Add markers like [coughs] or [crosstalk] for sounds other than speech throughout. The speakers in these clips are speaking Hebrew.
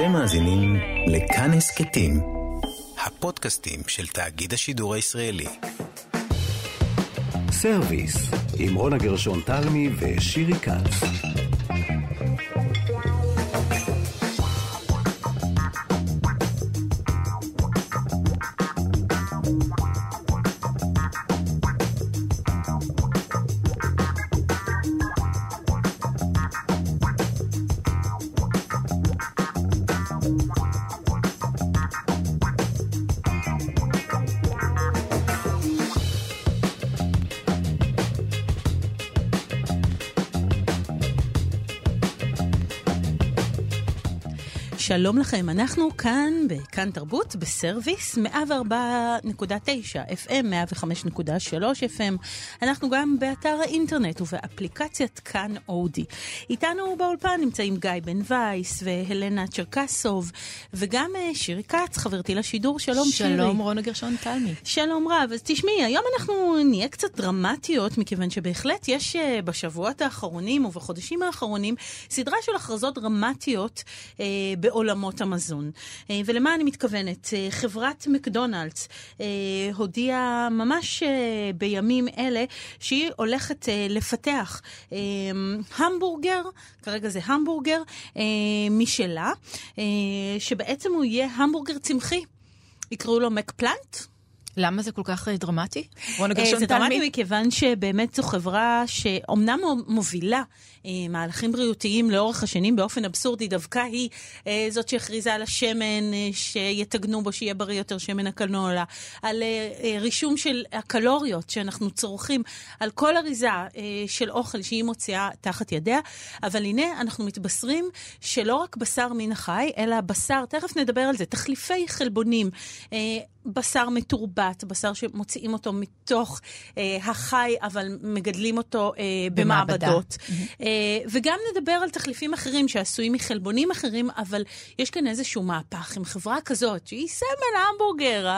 אתם מאזינים לכאן הסכתים, הפודקאסטים של תאגיד השידור הישראלי. סרוויס, עם רונה גרשון תלמי ושירי כץ. שלום לכם, אנחנו כאן בכאן תרבות בסרוויס 104.9 FM, 105.3 FM. אנחנו גם באתר האינטרנט ובאפליקציית כאן אודי. איתנו באולפן נמצאים גיא בן וייס והלנה צ'רקסוב, וגם אה, שירי כץ, חברתי לשידור. שלום, שירי. שלום רונה גרשון תלמי. שלום רב. אז תשמעי, היום אנחנו נהיה קצת דרמטיות, מכיוון שבהחלט יש אה, בשבועות האחרונים ובחודשים האחרונים סדרה של הכרזות דרמטיות אה, בעולמות המזון. אה, ולמה אני מתכוונת? אה, חברת מקדונלדס אה, הודיעה ממש בימים אלה שהיא הולכת לפתח המבורגר, כרגע זה המבורגר, משלה, שבעצם הוא יהיה המבורגר צמחי. יקראו לו מקפלנט. למה זה כל כך דרמטי? זה דרמטי? מכיוון שבאמת זו חברה שאומנם מובילה מהלכים בריאותיים לאורך השנים, באופן אבסורדי דווקא היא אה, זאת שהכריזה על השמן אה, שיתגנו בו, שיהיה בריא יותר שמן הקנולה, על אה, אה, רישום של הקלוריות שאנחנו צורכים, על כל אריזה אה, של אוכל שהיא מוציאה תחת ידיה, אבל הנה אנחנו מתבשרים שלא רק בשר מן החי, אלא בשר, תכף נדבר על זה, תחליפי חלבונים. אה, בשר מתורבת, בשר שמוציאים אותו מתוך אה, החי, אבל מגדלים אותו אה, במעבדה. במעבדות. אה, וגם נדבר על תחליפים אחרים שעשויים מחלבונים אחרים, אבל יש כאן איזשהו מהפך עם חברה כזאת, שהיא סמל המבורגר,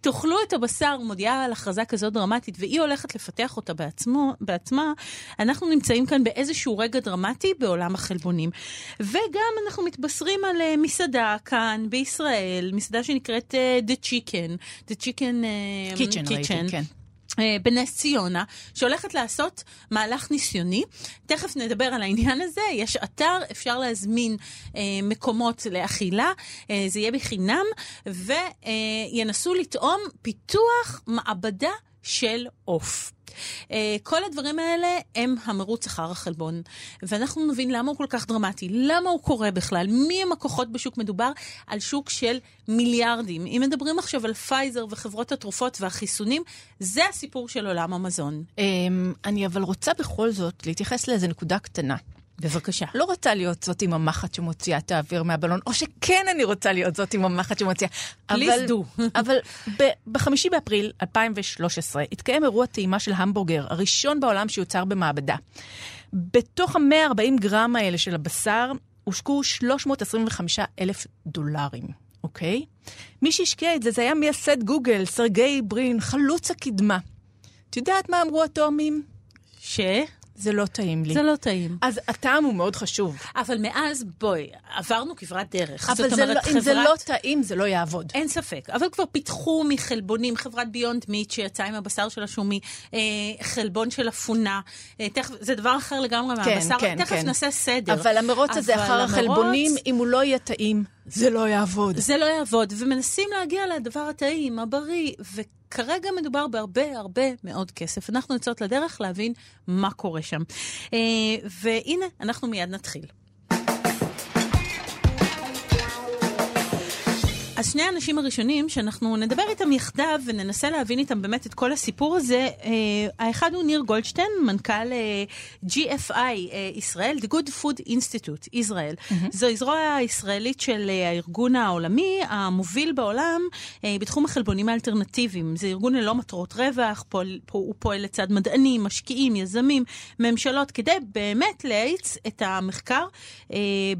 תאכלו את הבשר, מודיעה על הכרזה כזאת דרמטית, והיא הולכת לפתח אותה בעצמו, בעצמה. אנחנו נמצאים כאן באיזשהו רגע דרמטי בעולם החלבונים. וגם אנחנו מתבשרים על אה, מסעדה כאן בישראל, מסעדה שנקראת אה, The Chicken, The Chicken אה, קיצ'ן ראיתי, כן. אה, בנס ציונה, שהולכת לעשות מהלך ניסיוני. תכף נדבר על העניין הזה. יש אתר, אפשר להזמין אה, מקומות לאכילה, אה, זה יהיה בחינם, וינסו לטעום פיתוח מעבדה של עוף. Uh, כל הדברים האלה הם המרוץ אחר החלבון. ואנחנו נבין למה הוא כל כך דרמטי, למה הוא קורה בכלל, מי הם הכוחות בשוק. מדובר על שוק של מיליארדים. אם מדברים עכשיו על פייזר וחברות התרופות והחיסונים, זה הסיפור של עולם המזון. אמ, אני אבל רוצה בכל זאת להתייחס לאיזה נקודה קטנה. בבקשה. לא רוצה להיות זאת עם המחט שמוציאה את האוויר מהבלון, או שכן אני רוצה להיות זאת עם המחט שמוציאה. אבל, do. [laughs] אבל ב-5 באפריל 2013 התקיים אירוע טעימה של המבורגר, הראשון בעולם שיוצר במעבדה. בתוך ה-140 גרם האלה של הבשר הושקעו 325 אלף דולרים, אוקיי? מי שהשקיע את זה, זה היה מייסד גוגל, סרגי ברין, חלוץ הקדמה. את יודעת מה אמרו התאומים? ש? זה לא טעים לי. זה לא טעים. אז הטעם הוא מאוד חשוב. אבל מאז, בואי, עברנו כברת דרך. אבל זאת אומרת, לא, אם זה חברת- לא טעים, זה לא יעבוד. אין ספק, אבל כבר פיתחו מחלבונים, חברת ביונד מיט שיצאה עם הבשר של השומי, אה, חלבון של אפונה, אה, תכף, זה דבר אחר לגמרי מהבשר, כן, תכף כן. נעשה סדר. אבל המרוץ הזה אבל אחר המרוץ- החלבונים, אם הוא לא יהיה טעים, זה לא יעבוד. זה לא יעבוד, ומנסים להגיע לדבר הטעים, הבריא, וכרגע מדובר בהרבה הרבה מאוד כסף. אנחנו יוצאות לדרך להבין מה קורה שם. אה, והנה, אנחנו מיד נתחיל. אז שני האנשים הראשונים שאנחנו נדבר איתם יחדיו וננסה להבין איתם באמת את כל הסיפור הזה, אה, האחד הוא ניר גולדשטיין, מנכ"ל אה, GFI אה, ישראל, The Good Food Institute ישראל. זו זרוע הישראלית של הארגון העולמי, המוביל בעולם בתחום החלבונים האלטרנטיביים. זה ארגון ללא מטרות רווח, פועל, הוא פועל לצד מדענים, משקיעים, יזמים, ממשלות, כדי באמת להאיץ את המחקר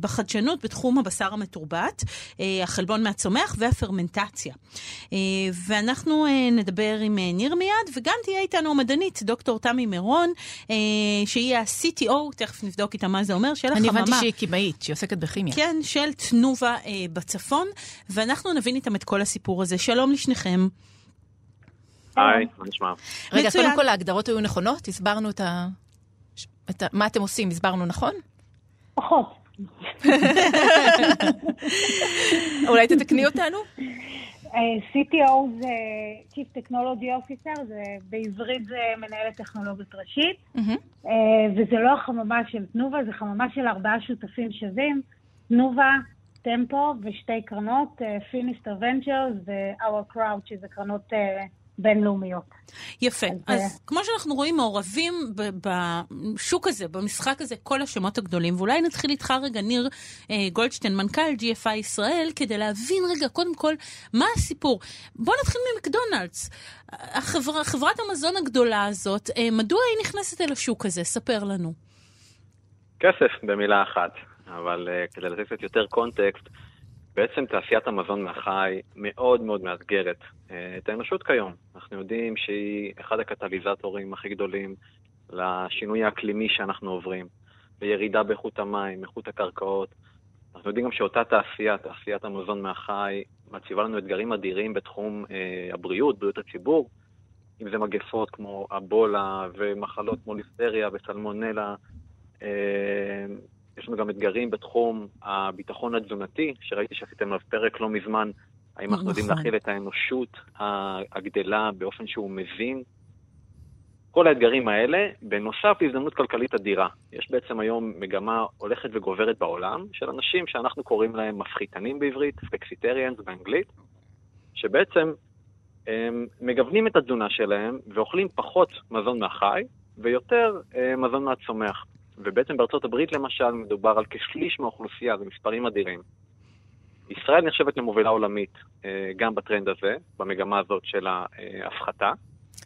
בחדשנות בתחום הבשר המתורבת, החלבון מהצומח הצומח והפרמנטציה. ואנחנו נדבר עם ניר מיד, וגם תהיה איתנו המדענית, דוקטור תמי מירון, שהיא ה-CTO, תכף נבדוק איתה מה זה אומר, של אני החממה. הבנתי שהיא קימאית, שהיא עוסקת בכימיה. כן, של תנובה בצפון, ואנחנו נבין איתם את כל הסיפור הזה. שלום לשניכם. היי, מה נשמע? רגע, מצוין. קודם כל ההגדרות היו נכונות? הסברנו את ה... את ה... מה אתם עושים? הסברנו נכון? פחות. [laughs] אולי תתקני אותנו? אה, CTO זה Chief Technology Officer, זה בעברית זה מנהלת טכנולוגית ראשית. אה, וזה לא החממה של תנובה, זה חממה של ארבעה שותפים שווים, תנובה, טמפו ושתי קרנות, פיניסטר ונצ'רס ו-Our Crowd, שזה קרנות אה, בינלאומיות. יפה. אז, אז אה, כמו שאנחנו רואים, מעורבים בשוק הזה, במשחק הזה, כל השמות הגדולים. ואולי נתחיל איתך רגע, ניר אה, גולדשטיין, מנכ"ל GFI ישראל, כדי להבין רגע, קודם כל, מה הסיפור. בוא נתחיל ממקדונלדס. החברה, חברת המזון הגדולה הזאת, אה, מדוע היא נכנסת אל השוק הזה? ספר לנו. כסף במילה אחת, אבל uh, כדי לתת קצת יותר קונטקסט, בעצם תעשיית המזון מהחי מאוד מאוד מאתגרת uh, את האנושות כיום. אנחנו יודעים שהיא אחד הקטליזטורים הכי גדולים לשינוי האקלימי שאנחנו עוברים, לירידה באיכות המים, איכות הקרקעות. אנחנו יודעים גם שאותה תעשייה, תעשיית המזון מהחי, מציבה לנו אתגרים אדירים בתחום uh, הבריאות, בריאות הציבור, אם זה מגפות כמו אבולה ומחלות כמו ליסטריה וסלמונלה, אה, יש לנו גם אתגרים בתחום הביטחון התזונתי, שראיתי שעשיתם עליו פרק לא מזמן, האם אנחנו יודעים נכון. להכיל את האנושות הגדלה באופן שהוא מבין. כל האתגרים האלה, בנוסף להזדמנות כלכלית אדירה. יש בעצם היום מגמה הולכת וגוברת בעולם של אנשים שאנחנו קוראים להם מפחיתנים בעברית, פלקסיטריאנס באנגלית, שבעצם הם מגוונים את התזונה שלהם ואוכלים פחות מזון מהחי ויותר אה, מזון מהצומח. ובעצם בארצות הברית למשל מדובר על כשליש מהאוכלוסייה, זה מספרים אדירים. ישראל נחשבת למובילה עולמית אה, גם בטרנד הזה, במגמה הזאת של ההפחתה.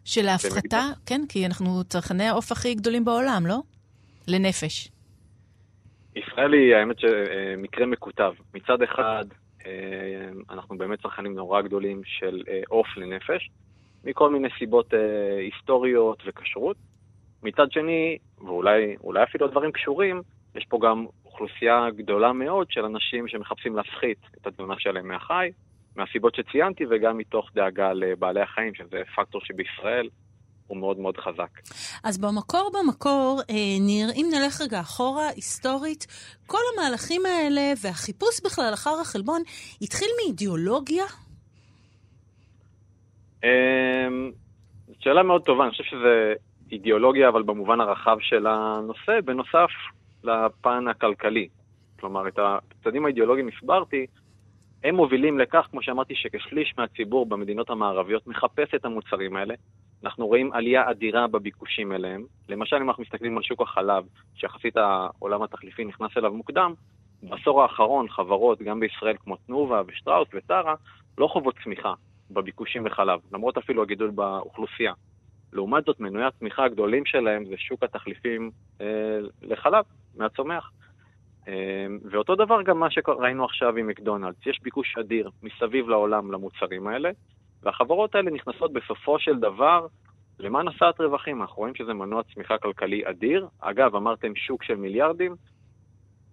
של ההפחתה, כן, כי אנחנו צרכני העוף הכי גדולים בעולם, לא? לנפש. ישראל היא, האמת שמקרה מקוטב. מצד אחד, אה, אנחנו באמת צרכנים נורא גדולים של אה, עוף לנפש, מכל מיני סיבות אה, היסטוריות וכשרות. מצד שני, ואולי אולי אפילו הדברים קשורים, יש פה גם אוכלוסייה גדולה מאוד של אנשים שמחפשים להפחית את התזונה שלהם מהחי, מהסיבות שציינתי, וגם מתוך דאגה לבעלי החיים, שזה פקטור שבישראל הוא מאוד מאוד חזק. אז במקור במקור, אה, ניר, אם נלך רגע אחורה, היסטורית, כל המהלכים האלה והחיפוש בכלל אחר החלבון התחיל מאידיאולוגיה? אמ, שאלה מאוד טובה, אני חושב שזה אידיאולוגיה, אבל במובן הרחב של הנושא, בנוסף לפן הכלכלי. כלומר, את הצדדים האידיאולוגיים הסברתי, הם מובילים לכך, כמו שאמרתי, שכשליש מהציבור במדינות המערביות מחפש את המוצרים האלה. אנחנו רואים עלייה אדירה בביקושים אליהם. למשל, אם אנחנו מסתכלים על שוק החלב, שיחסית העולם התחליפי נכנס אליו מוקדם, בעשור האחרון חברות, גם בישראל כמו תנובה ושטראוס וטרה, לא חוות צמיחה בביקושים לחלב, למרות אפילו הגידול באוכלוסייה. לעומת זאת, מנועי הצמיחה הגדולים שלהם זה שוק התחליפים אה, לחלב, מהצומח. אה, ואותו דבר גם מה שראינו עכשיו עם מקדונלדס. יש ביקוש אדיר מסביב לעולם למוצרים האלה, והחברות האלה נכנסות בסופו של דבר למען הסעת רווחים. אנחנו רואים שזה מנוע צמיחה כלכלי אדיר. אגב, אמרתם שוק של מיליארדים.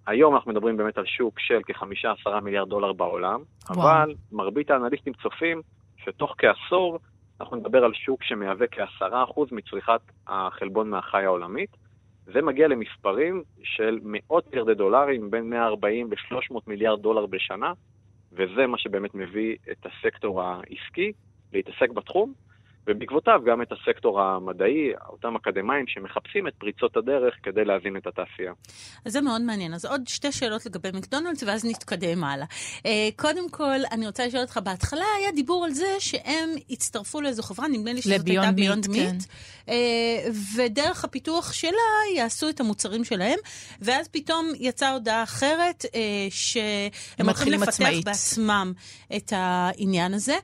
היום אנחנו מדברים באמת על שוק של כ-5-10 מיליארד דולר בעולם, וואו. אבל מרבית האנליסטים צופים שתוך כעשור אנחנו נדבר על שוק שמהווה כ-10% מצריכת החלבון מהחי העולמית. זה מגיע למספרים של מאות מיליארדי דולרים, בין 140 ל-300 מיליארד דולר בשנה, וזה מה שבאמת מביא את הסקטור העסקי להתעסק בתחום, ובעקבותיו גם את הסקטור המדעי, אותם אקדמאים שמחפשים את פריצות הדרך כדי להבין את התעשייה. אז זה מאוד מעניין. אז עוד שתי שאלות לגבי מקדונלדס, ואז נתקדם הלאה. אה, קודם כל, אני רוצה לשאול אותך, בהתחלה היה דיבור על זה שהם הצטרפו לאיזו חברה, נדמה לי שזאת הייתה ביונד מיט, אה, ודרך הפיתוח שלה יעשו את המוצרים שלהם, ואז פתאום יצאה הודעה אחרת, אה, שהם הולכים לפתח עצמאית. בעצמם את העניין הזה.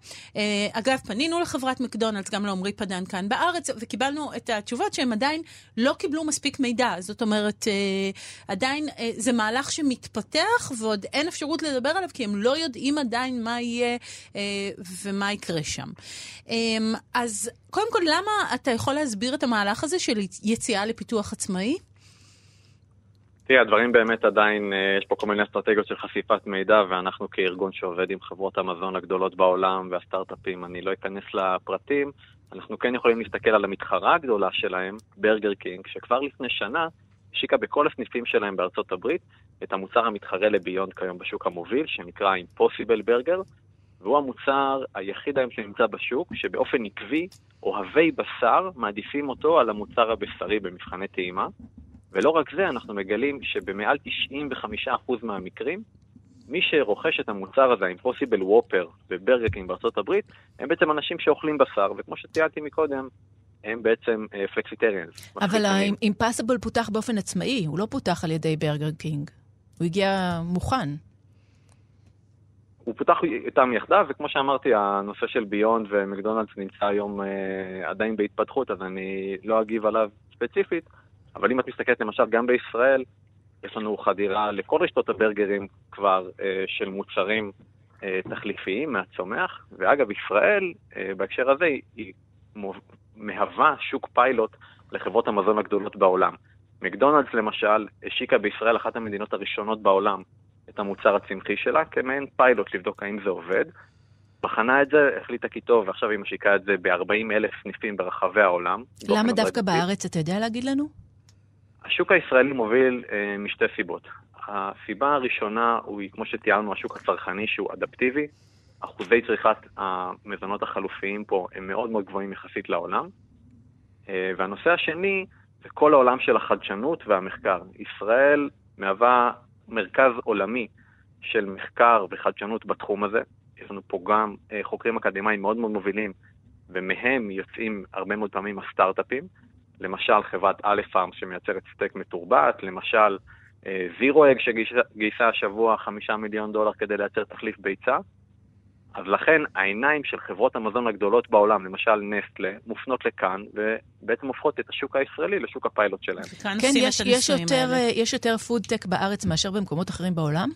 אגב, פנינו לחברת מקדונלדס, גם לעמרי פדן כאן בארץ, וקיבלנו את התשובות שהם עדיין לא קיבלו מספיק מידע. זאת אומרת, אה, עדיין אה, זה מהלך שמתפתח, ועוד אין אפשרות לדבר עליו, כי הם לא יודעים עדיין מה יהיה אה, ומה יקרה שם. אז קודם כל, למה אתה יכול להסביר את המהלך הזה של יציאה לפיתוח עצמאי? תראי, הדברים באמת עדיין, אה, יש פה כל מיני אסטרטגיות של חשיפת מידע, ואנחנו כארגון שעובד עם חברות המזון הגדולות בעולם והסטארט-אפים, אני לא אכנס לפרטים, אנחנו כן יכולים להסתכל על המתחרה הגדולה שלהם, ברגר קינג, שכבר לפני שנה השיקה בכל הסניפים שלהם בארצות הברית את המוצר המתחרה לביונד כיום בשוק המוביל, שנקרא Impossible Burger, והוא המוצר היחיד היום שנמצא בשוק, שבאופן עקבי, אוהבי בשר מעדיפים אותו על המוצר הבשרי במבחני טעימה. ולא רק זה, אנחנו מגלים שבמעל 95% מהמקרים, מי שרוכש את המוצר הזה, ה-Impossible Whopper בברגקינג בארצות הברית, הם בעצם אנשים שאוכלים בשר, וכמו שציינתי מקודם, הם בעצם פלקסיטריאנס. Uh, אבל ה-Impossible פותח באופן עצמאי, הוא לא פותח על ידי ברגר קינג. הוא הגיע מוכן. הוא פותח איתם יחדיו, וכמו שאמרתי, הנושא של ביונד ומקדונלדס נמצא היום uh, עדיין בהתפתחות, אז אני לא אגיב עליו ספציפית. אבל אם את מסתכלת למשל גם בישראל, יש לנו חדירה לכל רשתות הברגרים כבר אה, של מוצרים אה, תחליפיים מהצומח, ואגב, ישראל אה, בהקשר הזה היא, היא מהווה שוק פיילוט לחברות המזון הגדולות בעולם. מקדונלדס למשל השיקה בישראל אחת המדינות הראשונות בעולם את המוצר הצמחי שלה כמעין פיילוט לבדוק האם זה עובד. בחנה את זה, החליטה כי טוב, ועכשיו היא משיקה את זה ב-40 אלף סניפים ברחבי העולם. למה דווקא בארץ, אתה יודע להגיד לנו? השוק הישראלי מוביל אה, משתי סיבות. הסיבה הראשונה היא, כמו שתיארנו, השוק הצרכני שהוא אדפטיבי. אחוזי צריכת המזונות החלופיים פה הם מאוד מאוד גבוהים יחסית לעולם. אה, והנושא השני זה כל העולם של החדשנות והמחקר. ישראל מהווה מרכז עולמי של מחקר וחדשנות בתחום הזה. יש לנו פה גם אה, חוקרים אקדמיים מאוד מאוד מובילים, ומהם יוצאים הרבה מאוד פעמים הסטארט-אפים. למשל חברת א' פארם שמייצרת סטייק מתורבת, למשל זירו אג שגייסה השבוע חמישה מיליון דולר כדי לייצר תחליף ביצה. אז לכן העיניים של חברות המזון הגדולות בעולם, למשל נסטלה, מופנות לכאן, ובעצם הופכות את השוק הישראלי לשוק הפיילוט שלהם. כן, יש, יש, יותר, יש יותר פודטק בארץ מאשר במקומות אחרים בעולם?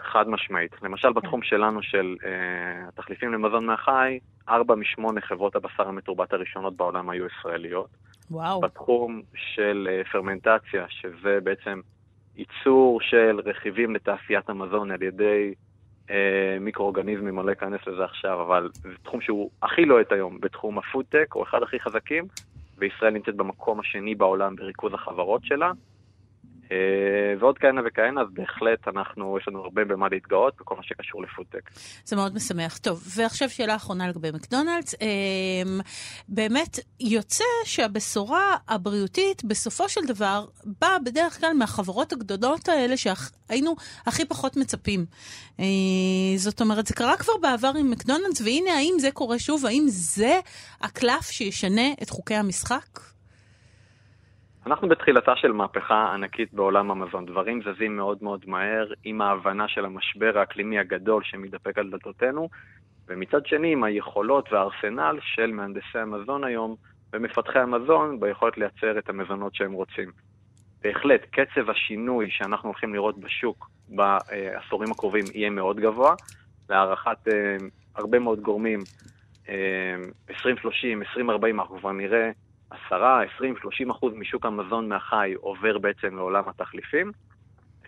חד משמעית. למשל בתחום שלנו של uh, התחליפים למזון מהחי, ארבע משמונה חברות הבשר המתורבת הראשונות בעולם היו ישראליות. וואו. בתחום של uh, פרמנטציה, שזה בעצם ייצור של רכיבים לתעשיית המזון על ידי uh, מיקרואורגניזמים, אני לא אכנס לזה עכשיו, אבל זה תחום שהוא הכי לוהט היום בתחום הפודטק, או אחד הכי חזקים, וישראל נמצאת במקום השני בעולם בריכוז החברות שלה. אה, ועוד כהנה וכהנה, אז בהחלט אנחנו, יש לנו הרבה במה להתגאות בכל מה שקשור לפודטק. זה מאוד משמח. טוב, ועכשיו שאלה אחרונה לגבי מקדונלדס. אמ, באמת, יוצא שהבשורה הבריאותית בסופו של דבר באה בדרך כלל מהחברות הגדולות האלה שהיינו הכי פחות מצפים. אה, זאת אומרת, זה קרה כבר בעבר עם מקדונלדס, והנה, האם זה קורה שוב? האם זה הקלף שישנה את חוקי המשחק? אנחנו בתחילתה של מהפכה ענקית בעולם המזון. דברים זזים מאוד מאוד מהר עם ההבנה של המשבר האקלימי הגדול שמתדפק על דלתותינו, ומצד שני עם היכולות והארסנל של מהנדסי המזון היום ומפתחי המזון ביכולת לייצר את המזונות שהם רוצים. בהחלט, קצב השינוי שאנחנו הולכים לראות בשוק בעשורים הקרובים יהיה מאוד גבוה. להערכת אה, הרבה מאוד גורמים, אה, 2030, 2040, אנחנו כבר נראה 10, 20, 30 אחוז משוק המזון מהחי עובר בעצם לעולם התחליפים.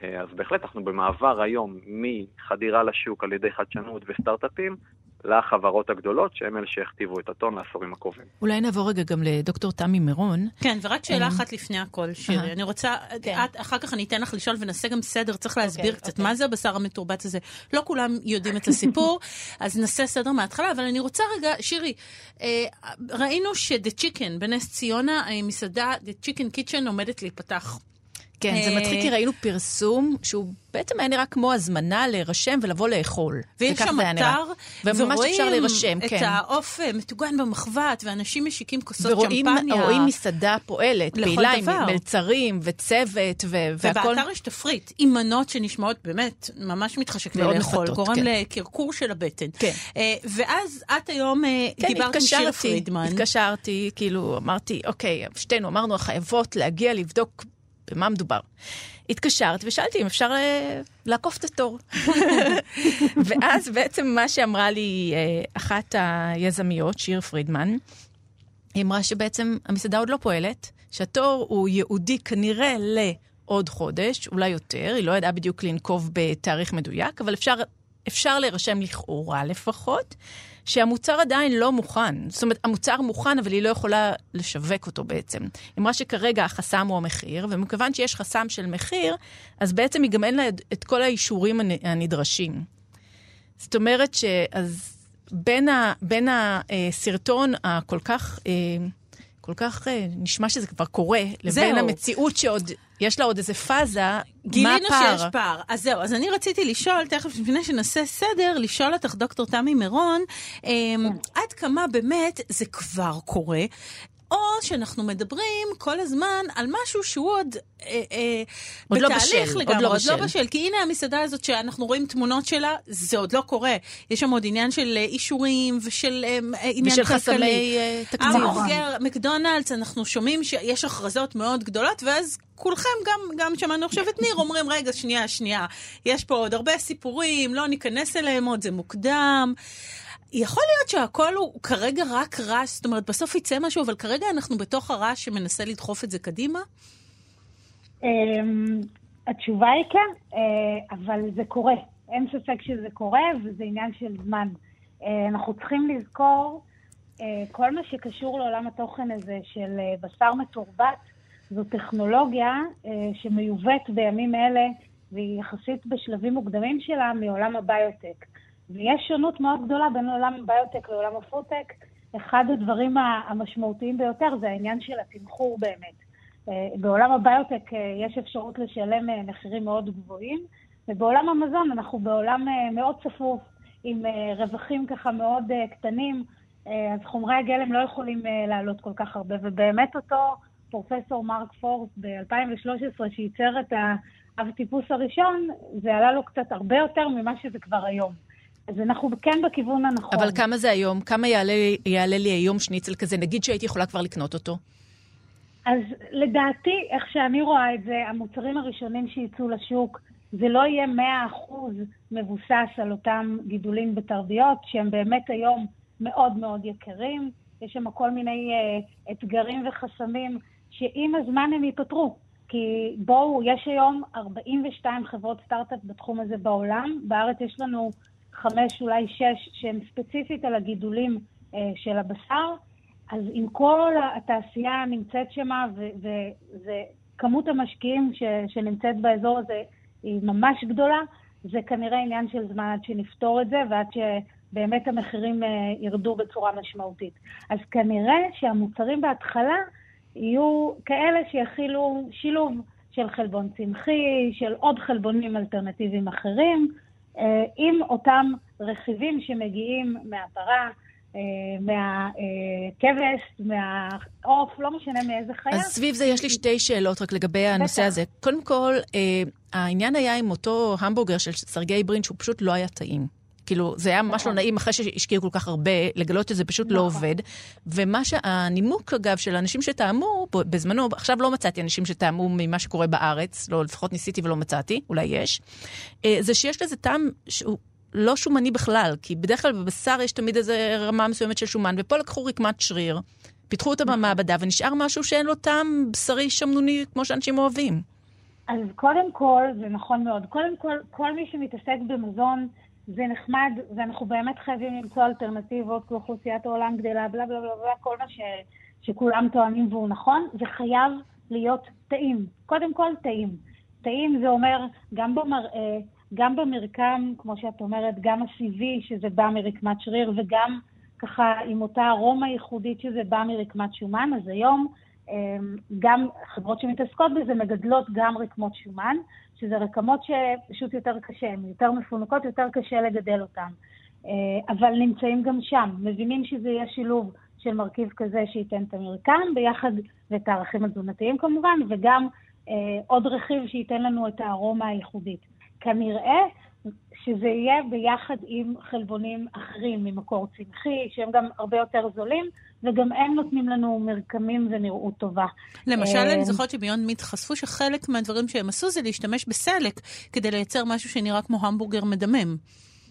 אה, אז בהחלט אנחנו במעבר היום מחדירה לשוק על ידי חדשנות וסטארט-אפים לחברות הגדולות, שהן אלה שהכתיבו את הטון לעשורים הקרובים. אולי נעבור רגע גם לדוקטור תמי מירון. כן, ורק שאלה אמ, אחת לפני הכל, שירי. אני רוצה, כן. את, אחר כך אני אתן לך לשאול ונעשה גם סדר, צריך להסביר אוקיי, קצת אוקיי. מה זה הבשר המתורבת הזה. לא כולם יודעים את הסיפור, [laughs] אז נעשה סדר מההתחלה, אבל אני רוצה רגע, שירי, אה, ראינו ש-The Chicken בנס ציונה, המסעדה, The Chicken Kitchen עומדת להיפתח. כן, זה אה, מצחיק, כי ראינו פרסום שהוא בעצם היה נראה כמו הזמנה להירשם ולבוא לאכול. ויש שם. אתר, וממש אפשר להירשם, את כן. העוף אה, מטוגן במחבת, ואנשים משיקים כוסות ורואים שמפניה. רואים מסעדה פועלת, פעילה עם. מלצרים וצוות ו- והכל. ובאתר יש תפריט עם מנות שנשמעות באמת ממש מתחשק לי מאוד לאכול, גורם כן. לקרקור של הבטן. כן. אה, ואז את היום אה, כן, דיברת עם שיר פרידמן. התקשרתי, כאילו, אמרתי, אוקיי, שתינו אמרנו, חייבות להגיע לבדוק במה מדובר. התקשרת ושאלתי אם אפשר אה, לעקוף את התור. [laughs] ואז בעצם מה שאמרה לי אה, אחת היזמיות, שיר פרידמן, היא אמרה שבעצם המסעדה עוד לא פועלת, שהתור הוא ייעודי כנראה לעוד חודש, אולי יותר, היא לא ידעה בדיוק לנקוב בתאריך מדויק, אבל אפשר, אפשר להירשם לכאורה לפחות, שהמוצר עדיין לא מוכן. זאת אומרת, המוצר מוכן, אבל היא לא יכולה לשווק אותו בעצם. היא אמרה שכרגע החסם הוא המחיר, ומכיוון שיש חסם של מחיר, אז בעצם היא גם אין לה את כל האישורים הנ- הנדרשים. זאת אומרת ש... אז בין, ה, בין הסרטון הכל כך, אה, כל כך אה, נשמע שזה כבר קורה, לבין זהו. המציאות שעוד, יש לה עוד איזה פאזה, מה גילינו הפער? שיש פער. אז זהו, אז אני רציתי לשאול, תכף לפני שנעשה סדר, לשאול אותך, דוקטור תמי מירון, אמ, עד כמה באמת זה כבר קורה? או שאנחנו מדברים כל הזמן על משהו שהוא עוד, אה, אה, עוד לא בתהליך בשל, עוד לגמרי, לא עוד לא בשל. בשל. כי הנה המסעדה הזאת שאנחנו רואים תמונות שלה, זה עוד לא קורה. יש שם עוד עניין של אה, אישורים ושל אה, עניין ושל. חסמי אה, תקציב. המבוגר, מקדונלדס, אנחנו שומעים שיש הכרזות מאוד גדולות, ואז כולכם, גם, גם שמענו עכשיו את ניר, אומרים, רגע, שנייה, שנייה, יש פה עוד הרבה סיפורים, לא ניכנס אליהם עוד, זה מוקדם. יכול להיות שהכל הוא כרגע רק רעש, זאת אומרת, בסוף יצא משהו, אבל כרגע אנחנו בתוך הרעש שמנסה לדחוף את זה קדימה? אמ, התשובה היא כן, אה, אבל זה קורה. אין ספק שזה קורה, וזה עניין של זמן. אה, אנחנו צריכים לזכור, אה, כל מה שקשור לעולם התוכן הזה של בשר מתורבת, זו טכנולוגיה שמיובאת בימים אלה, והיא יחסית בשלבים מוקדמים שלה מעולם הביוטק. ויש שונות מאוד גדולה בין עולם הביוטק לעולם הפודטק. אחד הדברים המשמעותיים ביותר זה העניין של התמחור באמת. אה, בעולם הביוטק אה, יש אפשרות לשלם אה, מחירים מאוד גבוהים, ובעולם המזון אנחנו בעולם מאוד צפוף, עם רווחים ככה מאוד קטנים, אז חומרי הגלם לא יכולים לעלות כל כך הרבה, ובאמת אותו פרופסור מרק פורס ב-2013, שייצר את האב טיפוס הראשון, זה עלה לו קצת הרבה יותר ממה שזה כבר היום. אז אנחנו כן בכיוון הנכון. אבל כמה זה היום? כמה יעלה, יעלה לי היום שניצל כזה? נגיד שהייתי יכולה כבר לקנות אותו. אז לדעתי, איך שאני רואה את זה, המוצרים הראשונים שיצאו לשוק, זה לא יהיה 100% מבוסס על אותם גידולים בתרביות, שהם באמת היום מאוד מאוד יקרים. יש שם כל מיני uh, אתגרים וחסמים שעם הזמן הם ייפתרו. כי בואו, יש היום 42 חברות סטארט-אפ בתחום הזה בעולם. בארץ יש לנו חמש, אולי שש, שהן ספציפית על הגידולים uh, של הבשר. אז עם כל התעשייה נמצאת שמה, וכמות המשקיעים ש, שנמצאת באזור הזה היא ממש גדולה, זה כנראה עניין של זמן עד שנפתור את זה ועד שבאמת המחירים uh, ירדו בצורה משמעותית. אז כנראה שהמוצרים בהתחלה יהיו כאלה שיכילו שילוב של חלבון צמחי, של עוד חלבונים אלטרנטיביים אחרים, עם אותם רכיבים שמגיעים מהפרה, אה, מהכבש, מהעוף, לא משנה מאיזה חיה. אז סביב זה יש לי שתי שאלות רק לגבי הנושא. הזה. קודם כל, אה, העניין היה עם אותו המבורגר של סרגי ברין, שהוא פשוט לא היה טעים. כאילו, זה היה ממש לא נעים אחרי שהשקיעו כל כך הרבה, לגלות שזה פשוט לא נכון. עובד. ומה שהנימוק, אגב, של אנשים שטעמו, בזמנו, עכשיו לא מצאתי אנשים שטעמו ממה שקורה בארץ, לא, לפחות ניסיתי ולא מצאתי, אולי יש, אה, זה שיש לזה טעם שהוא לא שומני בכלל, כי בדרך כלל בבשר יש תמיד איזה רמה מסוימת של שומן, ופה לקחו רקמת שריר, פיתחו אותה במעבדה, ונשאר משהו שאין לו טעם בשרי שמנוני כמו שאנשים אוהבים. אז קודם כל, זה נכון מאוד. קודם כל, כל מי שמתעסק במזון, זה נחמד, ואנחנו באמת חייבים למצוא אלטרנטיבות, כי אוכלוסיית העולם גדלה, בלה בלה בלה בלה, כל מה ש, שכולם טוענים והוא נכון, זה חייב להיות טעים. קודם כל, טעים. טעים זה אומר גם במראה, גם במרקם, כמו שאת אומרת, גם הסיבי, שזה בא מרקמת שריר, וגם ככה עם אותה ארומה ייחודית שזה בא מרקמת שומן. אז היום גם חברות שמתעסקות בזה מגדלות גם רקמות שומן, שזה רקמות שפשוט יותר קשה, הן יותר מפונקות, יותר קשה לגדל אותן. אבל נמצאים גם שם, מבינים שזה יהיה שילוב של מרכיב כזה שייתן את המרקם ביחד, ואת הערכים התזונתיים כמובן, וגם אה, עוד רכיב שייתן לנו את הארומה הייחודית. כנראה שזה יהיה ביחד עם חלבונים אחרים ממקור צמחי, שהם גם הרבה יותר זולים, וגם הם נותנים לנו מרקמים ונראות טובה. למשל, אני אה, זוכרת שביונד מיט חשפו שחלק מהדברים שהם עשו זה להשתמש בסלק כדי לייצר משהו שנראה כמו המבורגר מדמם.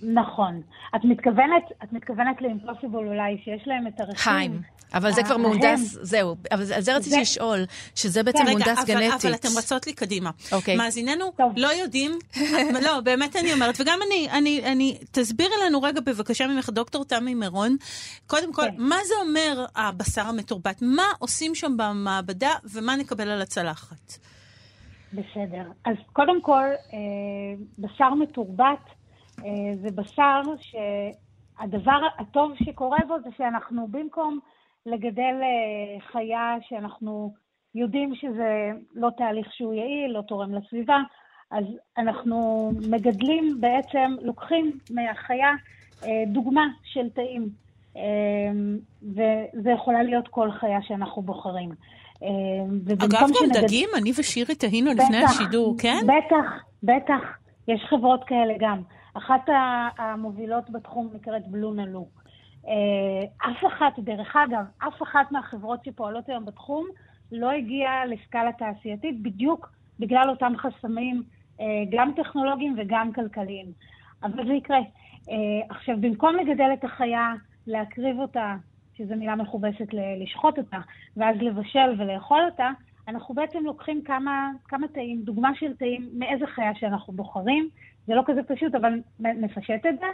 נכון. את מתכוונת, את מתכוונת לאימפוסיבול אולי, שיש להם את הרכיב. חיים. אבל זה כבר מהונדס, זהו. אבל על זה רציתי לשאול, שזה בעצם מהונדס גנטית. אבל אתם רצות לי קדימה. אוקיי. מאזיננו לא יודעים, [laughs] לא, באמת אני אומרת, וגם אני, אני, תסבירי לנו רגע בבקשה ממך, דוקטור תמי מירון, קודם כל, כן. מה זה אומר הבשר המתורבת? מה עושים שם במעבדה ומה נקבל על הצלחת? בסדר. אז קודם כל, אה, בשר מתורבת, אה, זה בשר שהדבר הטוב שקורה בו זה שאנחנו במקום לגדל אה, חיה שאנחנו יודעים שזה לא תהליך שהוא יעיל, לא תורם לסביבה, אז אנחנו מגדלים בעצם, לוקחים מהחיה אה, דוגמה של תאים, וזה יכולה להיות כל חיה שאנחנו בוחרים. אגב, גם שנגד... דגים? אני ושירי תהינו לפני השידור, כן? בטח, בטח. יש חברות כאלה גם. אחת המובילות בתחום נקראת בלו נלו. אה, אף אחת, דרך אגב, אף אחת מהחברות שפועלות היום בתחום לא הגיעה לסקאלה תעשייתית בדיוק בגלל אותם חסמים, אה, גם טכנולוגיים וגם כלכליים. אבל זה יקרה. אה, עכשיו, במקום לגדל את החיה, להקריב אותה, שזו מילה מכובסת לשחוט אותה, ואז לבשל ולאכול אותה, אנחנו בעצם לוקחים כמה, כמה תאים, דוגמה של תאים מאיזה חיה שאנחנו בוחרים, זה לא כזה פשוט, אבל נפשט את זה.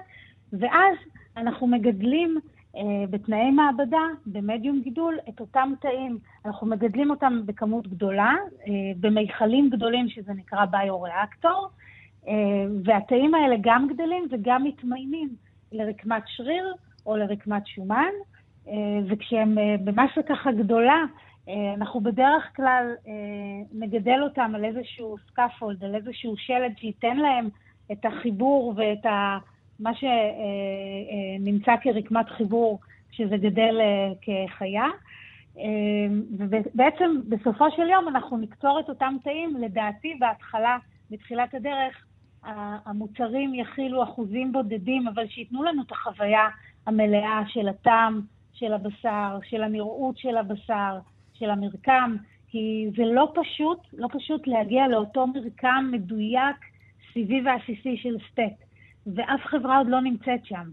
ואז אנחנו מגדלים אה, בתנאי מעבדה, במדיום גידול, את אותם תאים. אנחנו מגדלים אותם בכמות גדולה, אה, במיכלים גדולים, שזה נקרא ביו-ריאקטור, אה, והתאים האלה גם גדלים וגם מתמיינים לרקמת שריר או לרקמת שומן, אה, וכשהם אה, במסה ככה גדולה, אה, אנחנו בדרך כלל אה, נגדל אותם על איזשהו scaffold, על איזשהו שלד שייתן להם את החיבור ואת ה, מה שנמצא אה, כרקמת חיבור, שזה גדל כחיה. ובעצם בסופו של יום אנחנו נקצור את אותם תאים, לדעתי בהתחלה, בתחילת הדרך, המוצרים יכילו אחוזים בודדים, אבל שייתנו לנו את החוויה המלאה של הטעם של הבשר, של הנראות של הבשר, של המרקם, כי זה לא פשוט, לא פשוט להגיע לאותו מרקם מדויק, סיבי ועסיסי של סטייק, ואף חברה עוד לא נמצאת שם.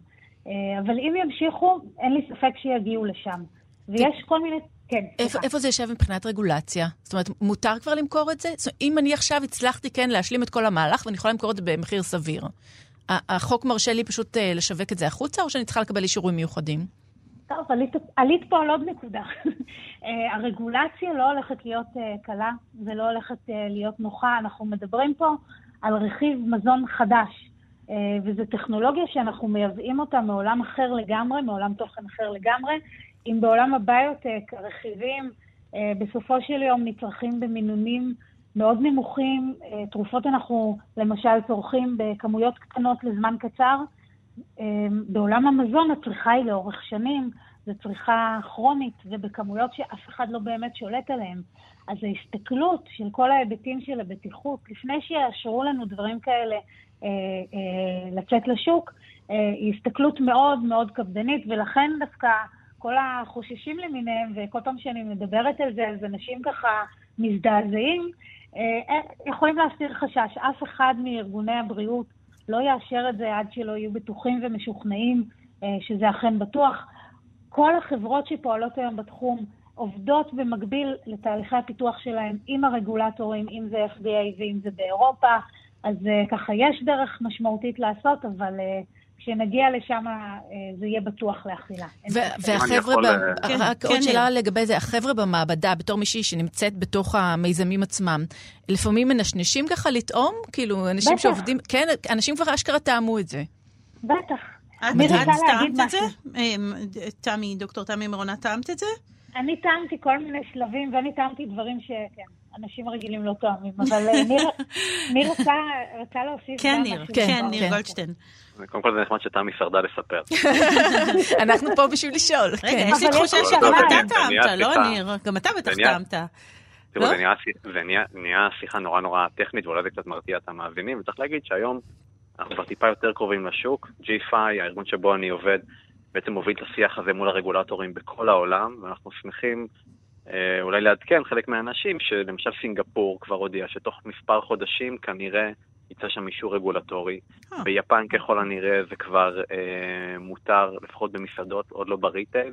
אה, אבל אם ימשיכו, אין לי ספק שיגיעו לשם. ויש כל מיני... כן, איפה, איפה זה יושב מבחינת רגולציה? זאת אומרת, מותר כבר למכור את זה? זאת אומרת, אם אני עכשיו הצלחתי כן להשלים את כל המהלך ואני יכולה למכור את זה במחיר סביר, החוק מרשה לי פשוט אה, לשווק את זה החוצה, או שאני צריכה לקבל אישורים מיוחדים? טוב, עלית, עלית פה על עוד נקודה. [laughs] אה, הרגולציה לא הולכת להיות קלה ולא הולכת להיות נוחה. אנחנו מדברים פה על רכיב מזון חדש, וזו טכנולוגיה שאנחנו מייבאים אותה מעולם אחר לגמרי, מעולם תוכן אחר לגמרי. אם בעולם הביוטק הרכיבים uh, בסופו של יום נצרכים במינונים מאוד נמוכים, uh, תרופות אנחנו למשל צורכים בכמויות קטנות לזמן קצר, בעולם המזון הצריכה היא לאורך שנים, זו צריכה כרונית ובכמויות שאף אחד לא באמת שולט עליהן. אז ההסתכלות של כל ההיבטים של הבטיחות, לפני שיאשרו לנו דברים כאלה אה, אה, לצאת לשוק, אה, היא הסתכלות מאוד מאוד קפדנית, ולכן דווקא כל החוששים למיניהם, וכל פעם שאני מדברת על זה, אז אנשים ככה מזדעזעים, אה, יכולים להסתיר חשש. אף אחד מארגוני הבריאות לא יאשר את זה עד שלא יהיו בטוחים ומשוכנעים אה, שזה אכן בטוח. כל החברות שפועלות היום בתחום עובדות במקביל לתהליכי הפיתוח שלהם עם הרגולטורים, אם זה FDA ואם זה באירופה, אז אה, ככה יש דרך משמעותית לעשות, אבל אה, כשנגיע לשם זה יהיה בטוח לאכילה. והחבר'ה, כן, רק עוד כן, שאלה לגבי זה, החבר'ה במעבדה, בתור מישהי שנמצאת בתוך המיזמים עצמם, לפעמים מנשנשים ככה לטעום? כאילו, אנשים שעובדים, כן, אנשים כבר אשכרה טעמו את זה. בטח. את טעמת את זה? תמי, דוקטור תמי מרונה, טעמת את זה? אני טעמתי כל מיני שלבים, ואני טעמתי דברים שכן, אנשים רגילים לא טועמים, אבל אה, ניר, [laughs] רוצה להוסיף כן, גם ניר, משהו. כן, ניר כן. גולדשטיין. קודם כל זה נחמד שתמי שרדה לספר. [laughs] אנחנו פה בשביל לשאול. רגע, כן. יש לי תחושה שגם. אתה טעמת, לא. ניר? גם אתה בטח טעמת. תראו, לא? זה נהיה שיחה נורא נורא טכנית, ואולי זה קצת מרתיע את המאזינים, וצריך להגיד שהיום אנחנו כבר טיפה יותר קרובים לשוק. G5, הארגון שבו אני עובד, בעצם מוביל את השיח הזה מול הרגולטורים בכל העולם, ואנחנו שמחים אולי לעדכן חלק מהאנשים, שלמשל סינגפור כבר הודיעה שתוך מספר חודשים כנראה יצא שם אישור רגולטורי. אה. ביפן ככל הנראה זה כבר אה, מותר, לפחות במסעדות, עוד לא בריטייל.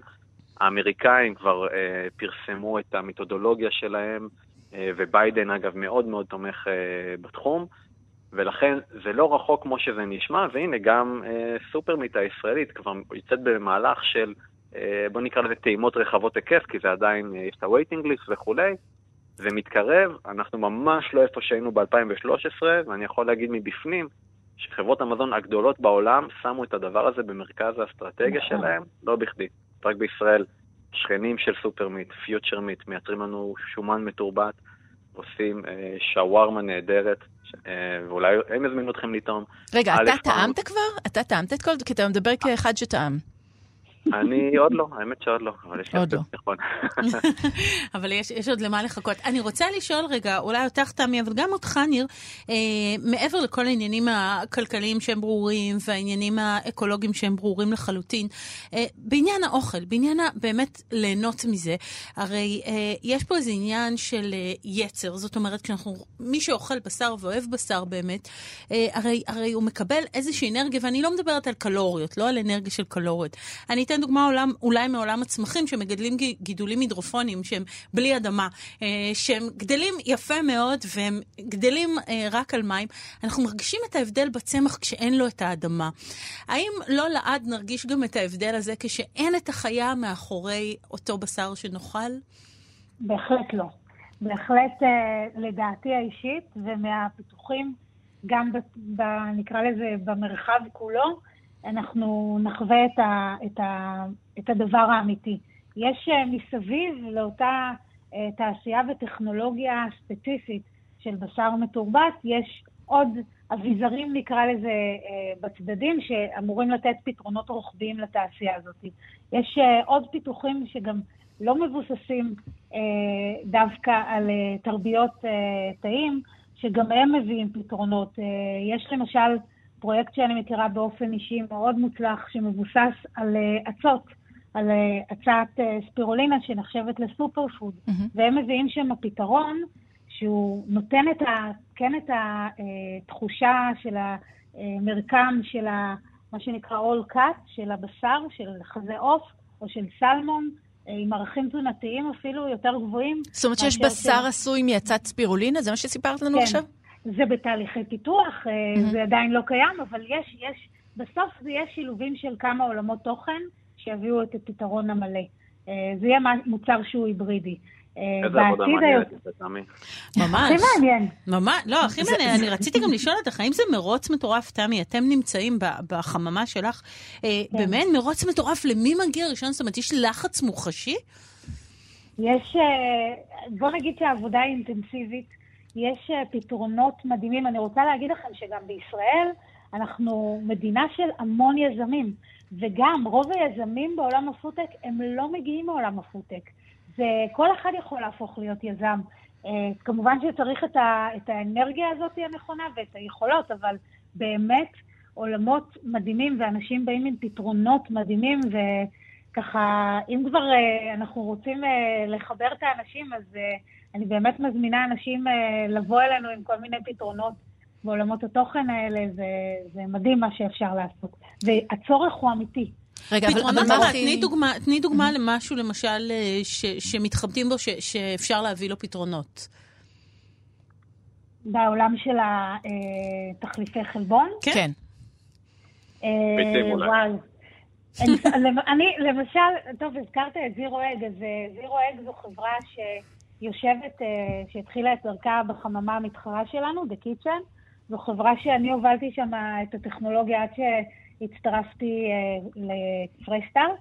האמריקאים כבר אה, פרסמו את המתודולוגיה שלהם, אה, וביידן אגב מאוד מאוד תומך אה, בתחום, ולכן זה לא רחוק כמו שזה נשמע, והנה גם אה, SuperMeat הישראלית כבר יוצאת במהלך של, אה, בוא נקרא לזה טעימות רחבות היקף, כי זה עדיין, אה, יש את ה-waiting list וכולי, זה מתקרב, אנחנו ממש לא איפה שהיינו ב-2013, ואני יכול להגיד מבפנים, שחברות המזון הגדולות בעולם שמו את הדבר הזה במרכז האסטרטגיה נכון. שלהם, לא בכדי. רק בישראל, שכנים של SuperMeat, Future Meat, מייצרים לנו שומן מתורבת, עושים אה, שווארמה נהדרת, אה, ואולי הם יזמינו אתכם לטעום. רגע, אתה טעמת כבר? אתה טעמת את כל זה? כי אתה מדבר כאחד שטעם. אני עוד לא, האמת שעוד לא, אבל יש לי עוד לא. [laughs] אבל יש, יש עוד למה לחכות. אני רוצה לשאול רגע, אולי אותך תמי, אבל גם אותך ניר, אה, מעבר לכל העניינים הכלכליים שהם ברורים והעניינים האקולוגיים שהם ברורים לחלוטין, אה, בעניין האוכל, בעניין ה- באמת ליהנות מזה, הרי אה, יש פה איזה עניין של אה, יצר, זאת אומרת, כשאנחנו, מי שאוכל בשר ואוהב בשר באמת, אה, הרי, הרי הוא מקבל איזושהי אנרגיה, ואני לא מדברת על קלוריות, לא על אנרגיה של קלוריות. אני אתן דוגמה עולם, אולי מעולם הצמחים, שמגדלים גידולים הידרופוניים שהם בלי אדמה, אה, שהם גדלים יפה מאוד והם גדלים אה, רק על מים. אנחנו מרגישים את ההבדל בצמח כשאין לו את האדמה. האם לא לעד נרגיש גם את ההבדל הזה כשאין את החיה מאחורי אותו בשר שנאכל? בהחלט לא. בהחלט, אה, לדעתי האישית, ומהפיתוחים, גם ב, ב, נקרא לזה במרחב כולו, אנחנו נחווה את, ה, את, ה, את הדבר האמיתי. יש אה, מסביב לאותה אה, תעשייה וטכנולוגיה ספציפית של בשר מתורבת, יש עוד אביזרים, נקרא לזה, אה, בצדדים, שאמורים לתת פתרונות רוחביים לתעשייה הזאת. יש עוד פיתוחים שגם לא מבוססים דווקא על תרביות תאים, שגם הם מביאים פתרונות. יש למשל פרויקט שאני מכירה באופן אישי מאוד מוצלח, שמבוסס על אה, אצות, על אה, אצת אה, ספירולינה שנחשבת לסופר פוד, מהמם. והם מביאים שם פתרון שהוא נותן את ה, כן את התחושה של המרקם של ה, מה שנקרא all cut, של הבשר, של חזה עוף או של סלמון, עם ערכים תזונתיים אפילו יותר גבוהים. זאת אומרת שיש בשר עשוי מעצת ספירולינה? זה מה שסיפרת לנו כן. עכשיו? זה בתהליכי פיתוח, אה, Mhm. זה עדיין לא קיים, אבל יש, יש, בסוף זה יהיה שילובים של כמה עולמות תוכן שיביאו את הפתרון המלא. אה, זה יהיה מוצר שהוא היברידי. אה, איזה עבודה מעניינת, זה תמי. ממש. הכי מעניין. ממש, לא, הכי מעניין, אני רציתי גם לשאול אותך, האם זה מרוץ מטורף, תמי, אתם נמצאים בחממה שלך, כן. באמת מרוץ מטורף, למי מגיע ראשון? זאת אומרת, יש לחץ מוחשי? יש, בוא נגיד שהעבודה היא אינטנסיבית, יש אה, פתרונות מדהימים. אני רוצה להגיד לכם שגם בישראל אנחנו מדינה של המון יזמים, וגם רוב היזמים בעולם הפודטק הם לא מגיעים מעולם הפודטק. זה, כל אחד יכול להפוך להיות יזם. אה, כמובן שצריך את, ה, את האנרגיה הזאת הנכונה ואת היכולות, אבל באמת עולמות מדהימים ואנשים באים עם פתרונות מדהימים וככה, אם כבר אה, אנחנו רוצים לחבר את האנשים, אז אני באמת מזמינה אנשים אה, לבוא אלינו עם כל מיני פתרונות בעולמות התוכן האלה, זה, זה מדהים מה שאפשר לעשות. והצורך הוא אמיתי. רגע, אבל, פתרונות, אבל מה אבל. תני דוגמה, תני דוגמה למשהו, למשל, אה, ש- שמתחבטים בו, ש- שאפשר להביא לו פתרונות. בעולם של התחליפי חלבון. כן. כן. אה. וואי. [laughs] אני, למשל, טוב, הזכרת את זירו אג, אז אה, זירו אג זו חברה שיושבת, אה, שהתחילה את דרכה בחממה המתחרה שלנו, The Kitchen. זו חברה שאני הובלתי שם את הטכנולוגיה עד שהצטרפתי אה, לפרסטארט.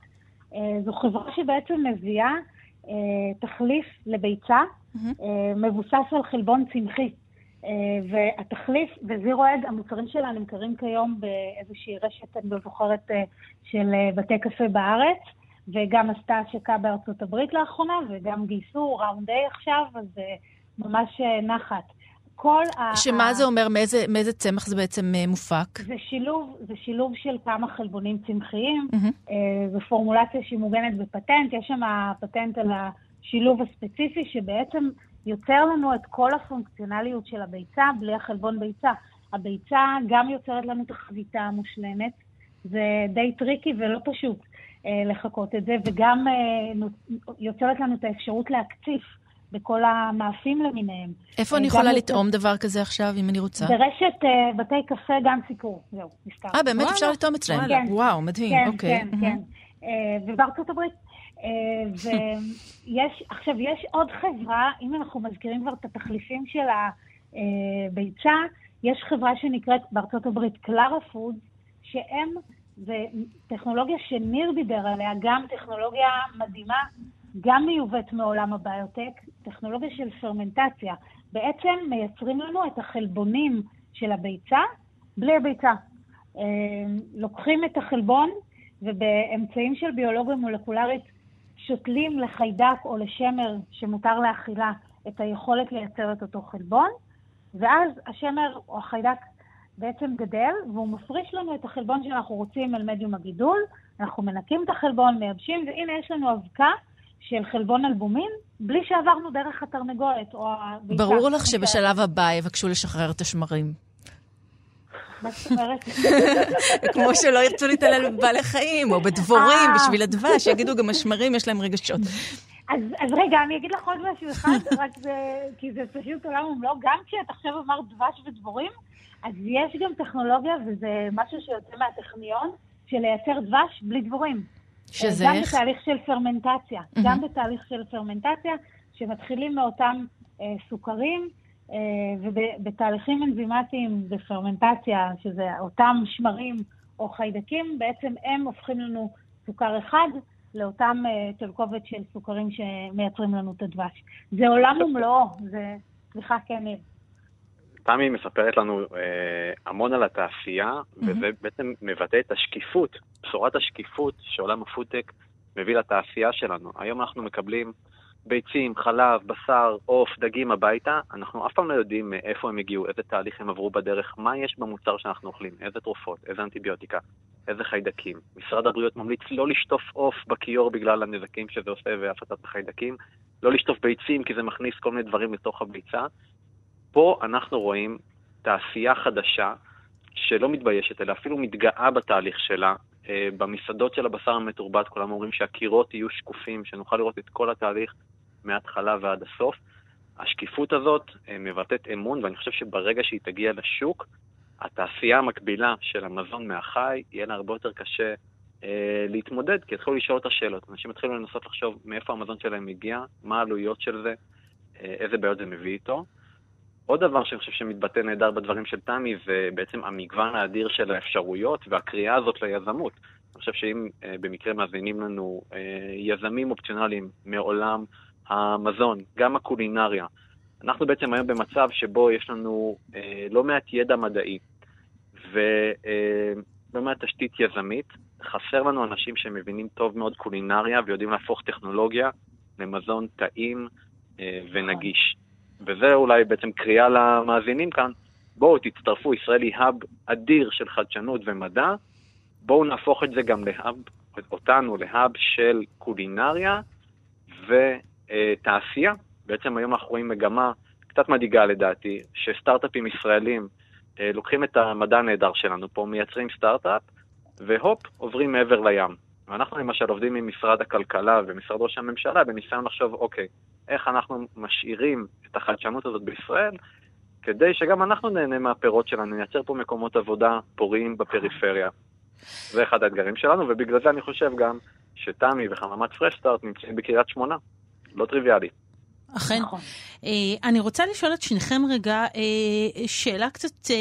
אה, זו חברה שבעצם מביאה תחליף לביצה מבוסס על חלבון צמחי. והתחליף וזירו אד, המוצרים שלה נמכרים כיום באיזושהי רשת, אני לא זוכרת, של בתי קפה בארץ, וגם עשתה השקה בארצות הברית לאחרונה, וגם גייסו ראונד איי עכשיו, אז ממש נחת. כל ה... שמה זה אומר? מאיזה, מאיזה צמח זה בעצם אה, מופק? זה שילוב, זה שילוב של כמה חלבונים צמחיים. Mm-hmm. זו פורמולציה שהיא מוגנת בפטנט. יש שם פטנט על השילוב הספציפי, שבעצם יוצר לנו את כל הפונקציונליות של הביצה בלי החלבון ביצה. הביצה גם יוצרת לנו את החביתה המושלמת. זה די טריקי ולא פשוט אה, לחקות את זה, וגם אה, יוצרת לנו את האפשרות להקציף. בכל המאפים למיניהם. איפה אני יכולה לטעום דבר כזה עכשיו, אם אני רוצה? ברשת בתי קפה גם סיפור, זהו, נזכר. אה, באמת אפשר לטעום אצלם? כן. וואו, מדהים, כן, אוקיי. כן, כן. Uh, ובארצות הברית. [laughs] ויש, עכשיו, יש עוד חברה, אם אנחנו מזכירים כבר את התחליפים של הביצה, יש חברה שנקראת בארצות הברית קלרה פוד, שהם, זה טכנולוגיה שניר דיבר עליה, גם טכנולוגיה מדהימה, גם מיובאת מעולם הביוטק, טכנולוגיה של פרמנטציה. בעצם מייצרים לנו את החלבונים של הביצה בלי הביצה. אה, לוקחים את החלבון ובאמצעים של ביולוגיה מולקולרית שותלים לחיידק או לשמר שמותר לאכילה את היכולת לייצר את אותו חלבון, ואז השמר או החיידק בעצם גדל, והוא מפריש לנו את החלבון שאנחנו רוצים על מדיום הגידול, אנחנו מנקים את החלבון, מייבשים, והנה יש לנו אבקה של חלבון אלבומין, בלי שעברנו דרך התרנגולת או הביצה. ברור לך שבשלב הבא יבקשו לשחרר את השמרים. מה זאת אומרת? [laughs] כמו שלא ירצו להתעלל בבעלי חיים, או בדבורים, אה. בשביל הדבש, יגידו גם השמרים, יש להם רגשות. אז, אז רגע, אני אגיד לך עוד משהו אחד, [laughs] רק זה, כי זה פשוט עולם ומלואו, גם כשאת עכשיו אמרת דבש ודבורים, אז יש גם טכנולוגיה, וזה משהו שיוצא מהטכניון, של לייצר דבש בלי דבורים. שזה גם איך? גם בתהליך של פרמנטציה. Mm-hmm. גם בתהליך של פרמנטציה, שמתחילים מאותם אה, סוכרים, אה, ובתהליכים אנזימטיים בפרמנטציה, שזה אותם שמרים או חיידקים, בעצם הם הופכים לנו סוכר אחד לאותם אה, תרכובת של סוכרים שמייצרים לנו את הדבש. זה עולם ומלואו, זה... סליחה, כן, ניר. תמי מספרת לנו אה, המון על התעשייה, mm-hmm. וזה בעצם מבטא את השקיפות, בשורת השקיפות שעולם הפודטק מביא לתעשייה שלנו. היום אנחנו מקבלים ביצים, חלב, בשר, עוף, דגים הביתה, אנחנו אף פעם לא יודעים מאיפה הם הגיעו, איזה תהליך הם עברו בדרך, מה יש במוצר שאנחנו אוכלים, איזה תרופות, איזה אנטיביוטיקה, איזה חיידקים. משרד הבריאות ממליץ לא לשטוף עוף בכיור בגלל הנזקים שזה עושה והפצת החיידקים, לא לשטוף ביצים כי זה מכניס כל מיני דברים לתוך הביצה. פה אנחנו רואים תעשייה חדשה שלא מתביישת, אלא אפילו מתגאה בתהליך שלה. אה, במסעדות של הבשר המתורבת כולם אומרים שהקירות יהיו שקופים, שנוכל לראות את כל התהליך מההתחלה ועד הסוף. השקיפות הזאת אה, מבטאת אמון, ואני חושב שברגע שהיא תגיע לשוק, התעשייה המקבילה של המזון מהחי, יהיה לה הרבה יותר קשה אה, להתמודד, כי יתחילו לשאול את השאלות. אנשים יתחילו לנסות לחשוב מאיפה המזון שלהם מגיע, מה העלויות של זה, אה, איזה בעיות זה מביא איתו. עוד דבר שאני חושב שמתבטא נהדר בדברים של תמי זה בעצם המגוון האדיר של האפשרויות והקריאה הזאת ליזמות. אני חושב שאם אה, במקרה מאזינים לנו אה, יזמים אופציונליים מעולם המזון, גם הקולינריה, אנחנו בעצם היום במצב שבו יש לנו אה, לא מעט ידע מדעי ולא מעט תשתית יזמית. חסר לנו אנשים שמבינים טוב מאוד קולינריה ויודעים להפוך טכנולוגיה למזון טעים ונגיש. וזה אולי בעצם קריאה למאזינים כאן, בואו תצטרפו, ישראל היא האב אדיר של חדשנות ומדע, בואו נהפוך את זה גם להאב, אותנו להאב של קולינריה ותעשייה. בעצם היום אנחנו רואים מגמה קצת מדאיגה לדעתי, שסטארט-אפים ישראלים אה, לוקחים את המדע הנהדר שלנו פה, מייצרים סטארט-אפ, והופ, עוברים מעבר לים. ואנחנו למשל עובדים עם משרד הכלכלה ומשרד ראש הממשלה בניסיון לחשוב, אוקיי, איך אנחנו משאירים את החדשנות הזאת בישראל, כדי שגם אנחנו נהנה מהפירות שלנו, נייצר פה מקומות עבודה פוריים בפריפריה. זה אחד האתגרים שלנו, ובגלל זה אני חושב גם שתמי וחממת פרשסטארט נמצאים בקריית שמונה. לא טריוויאלי. אכן. נכון. אה, אני רוצה לשאול את שניכם רגע אה, שאלה קצת אה,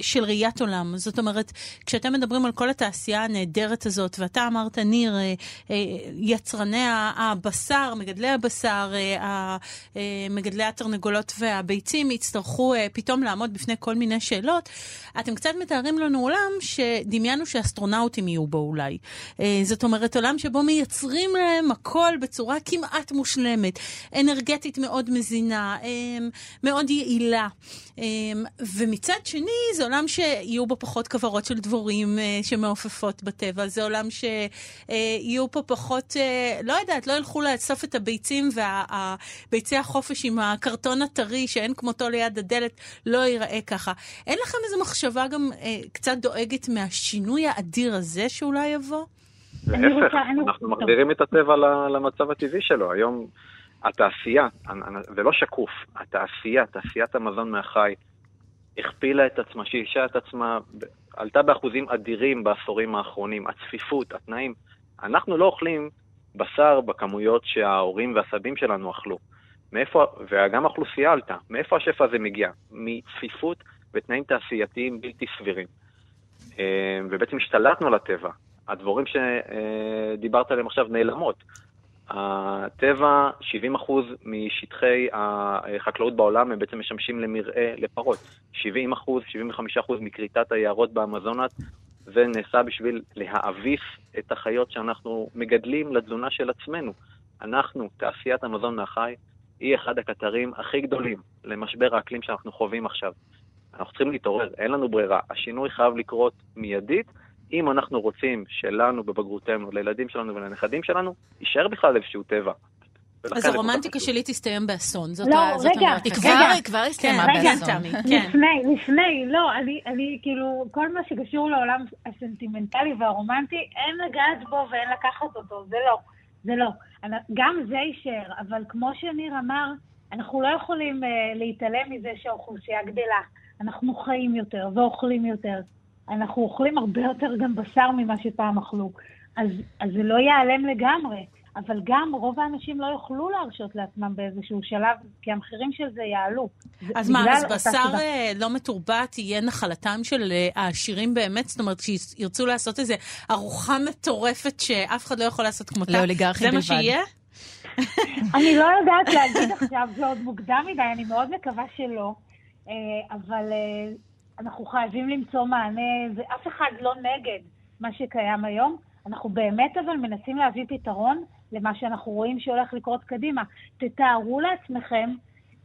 של ראיית עולם. זאת אומרת, כשאתם מדברים על כל התעשייה הנהדרת הזאת, ואתה אמרת, ניר, אה, אה, יצרני הבשר, מגדלי הבשר, אה, אה, מגדלי התרנגולות והביצים, יצטרכו אה, פתאום לעמוד בפני כל מיני שאלות, אתם קצת מתארים לנו עולם שדמיינו שאסטרונאוטים יהיו בו אולי. אה, זאת אומרת, עולם שבו מייצרים להם הכל בצורה כמעט מושלמת, אנרגטית מאוד מזינה, אה, מאוד יעילה. אה, ומצד שני, זה עולם שיהיו בו פחות כוורות של דבורים אה, שמעופפות בטבע, זה עולם שיהיו פה פחות, אה, לא יודעת, לא ילכו לאסוף את הביצים והביצי החופש עם הקרטון הטרי שאין כמותו ליד הדלת, לא ייראה ככה. אין לכם איזו מחשבה גם אה, קצת דואגת מהשינוי האדיר הזה שאולי יבוא? להפך, אנחנו. מחזירים את הטבע למצב הטבעי שלו. היום התעשייה, זה לא שקוף, התעשייה, תעשיית המזון מהחי, הכפילה את עצמה, שילשה את עצמה, עלתה באחוזים אדירים בעשורים האחרונים. הצפיפות, התנאים. אנחנו לא אוכלים בשר בכמויות שההורים והסבים שלנו אכלו. מאיפה, וגם האוכלוסייה עלתה. מאיפה השפע הזה מגיע? מצפיפות ותנאים תעשייתיים בלתי סבירים. אה, ובעצם השתלטנו על הטבע. הדבורים שדיברת עליהם עכשיו נעלמות. הטבע, 70% משטחי החקלאות בעולם הם בעצם משמשים למרעה לפרות. 70%, 75% מכריתת היערות באמזונת, זה נעשה בשביל להאביס את החיות שאנחנו מגדלים לתזונה של עצמנו. אנחנו, תעשיית המזון מהחי, היא אחד הקטרים הכי גדולים למשבר האקלים שאנחנו חווים עכשיו. אנחנו צריכים להתעורר, אין לנו ברירה. השינוי חייב לקרות מיידית. אם אנחנו רוצים שלנו בבגרותנו, לילדים שלנו ולנכדים שלנו, יישאר בכלל איזשהו טבע. אז הרומנטיקה. שלי תסתיים באסון. זאת לא, ה- זאת רגע. היא רגע. כבר, היא כבר כן, הסתיימה באסון. כן. לפני, לפני, לא, אני, אני כאילו, כל מה שקשור לעולם הסנטימנטלי והרומנטי, אין לגעת בו ואין לקחת אותו, זה לא, זה לא. גם זה יישאר, אבל כמו שניר אמר, אנחנו לא יכולים uh, להתעלם מזה שהאוכלוסייה גדלה. אנחנו חיים יותר ואוכלים יותר. אנחנו אוכלים הרבה יותר גם בשר ממה שפעם אכלו. אז, אז זה לא ייעלם לגמרי. אבל גם רוב האנשים לא יוכלו להרשות לעצמם באיזשהו שלב, כי המחירים של זה יעלו. אז מה, אז בשר סיבה. אה, לא מתורבת יהיה נחלתם של אה, העשירים באמת? זאת אומרת, שירצו לעשות איזו ארוחה מטורפת שאף אחד לא יכול לעשות כמותה? לאוליגרכים זה מה בלבד. שיהיה? [laughs] אני לא יודעת להגיד עכשיו, זה עוד מוקדם מדי, אני מאוד מקווה שלא. אה, אבל אנחנו חייבים למצוא מענה, ואף אחד לא נגד מה שקיים היום. אנחנו באמת אבל מנסים להביא פתרון למה שאנחנו רואים שהולך לקרות קדימה. תתארו לעצמכם,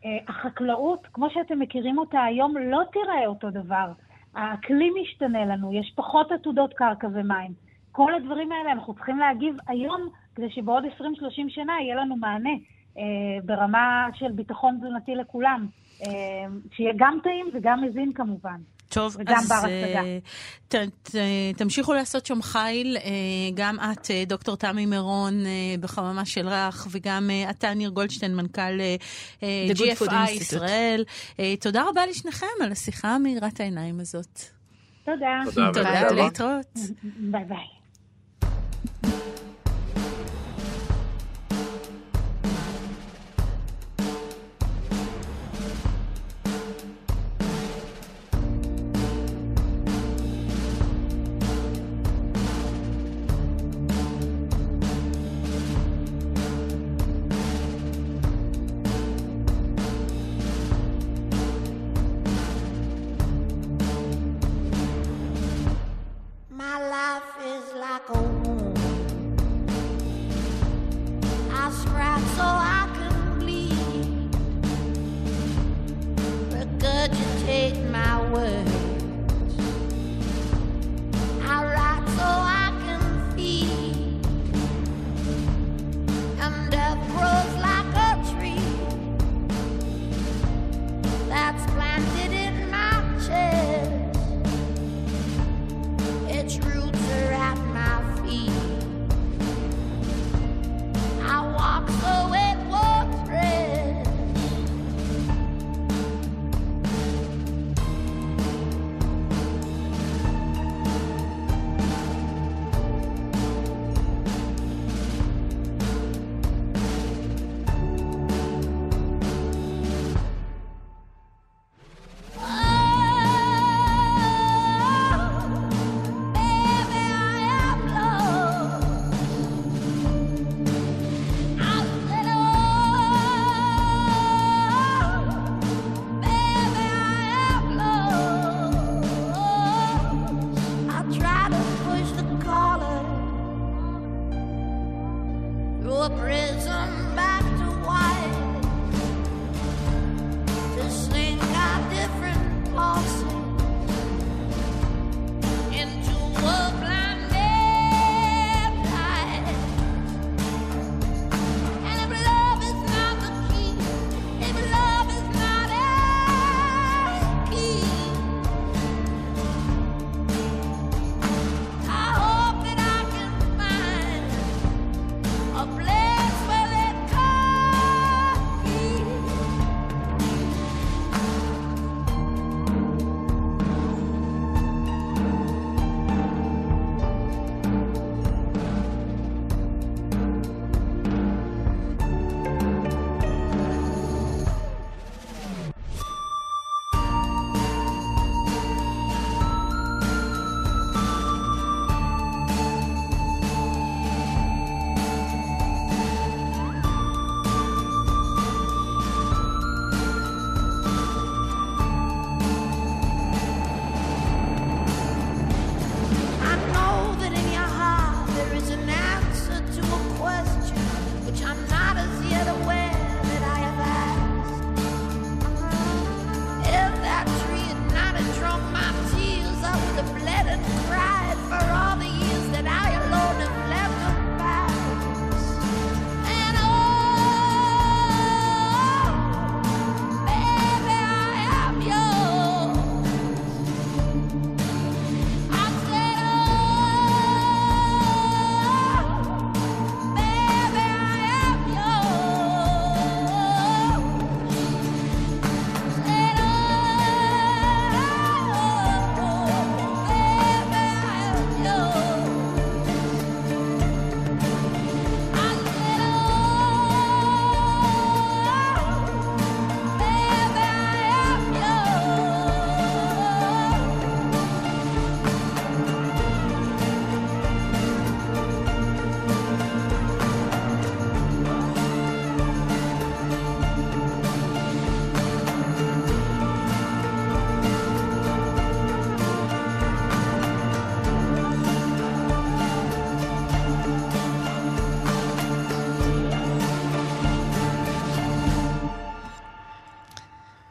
אה, החקלאות, כמו שאתם מכירים אותה היום, לא תיראה אותו דבר. האקלים משתנה לנו, יש פחות עתודות קרקע ומים. כל הדברים האלה אנחנו צריכים להגיב היום, כדי שבעוד 20-30 שנה יהיה לנו מענה אה, ברמה של ביטחון תזונתי לכולם. אה, שיהיה גם טעים וגם מזין כמובן. טוב, וגם אז אה. ת, ת, תמשיכו לעשות שם חיל, אה, גם את, אה, דוקטור תמי מירון, בחממה של רך, וגם אתה, ניר גולדשטיין, מנכ"ל GFI. ישראל. תודה רבה לשניכם על השיחה המאירת העיניים הזאת. תודה. תודה, תודה. להתראות. ביי ביי.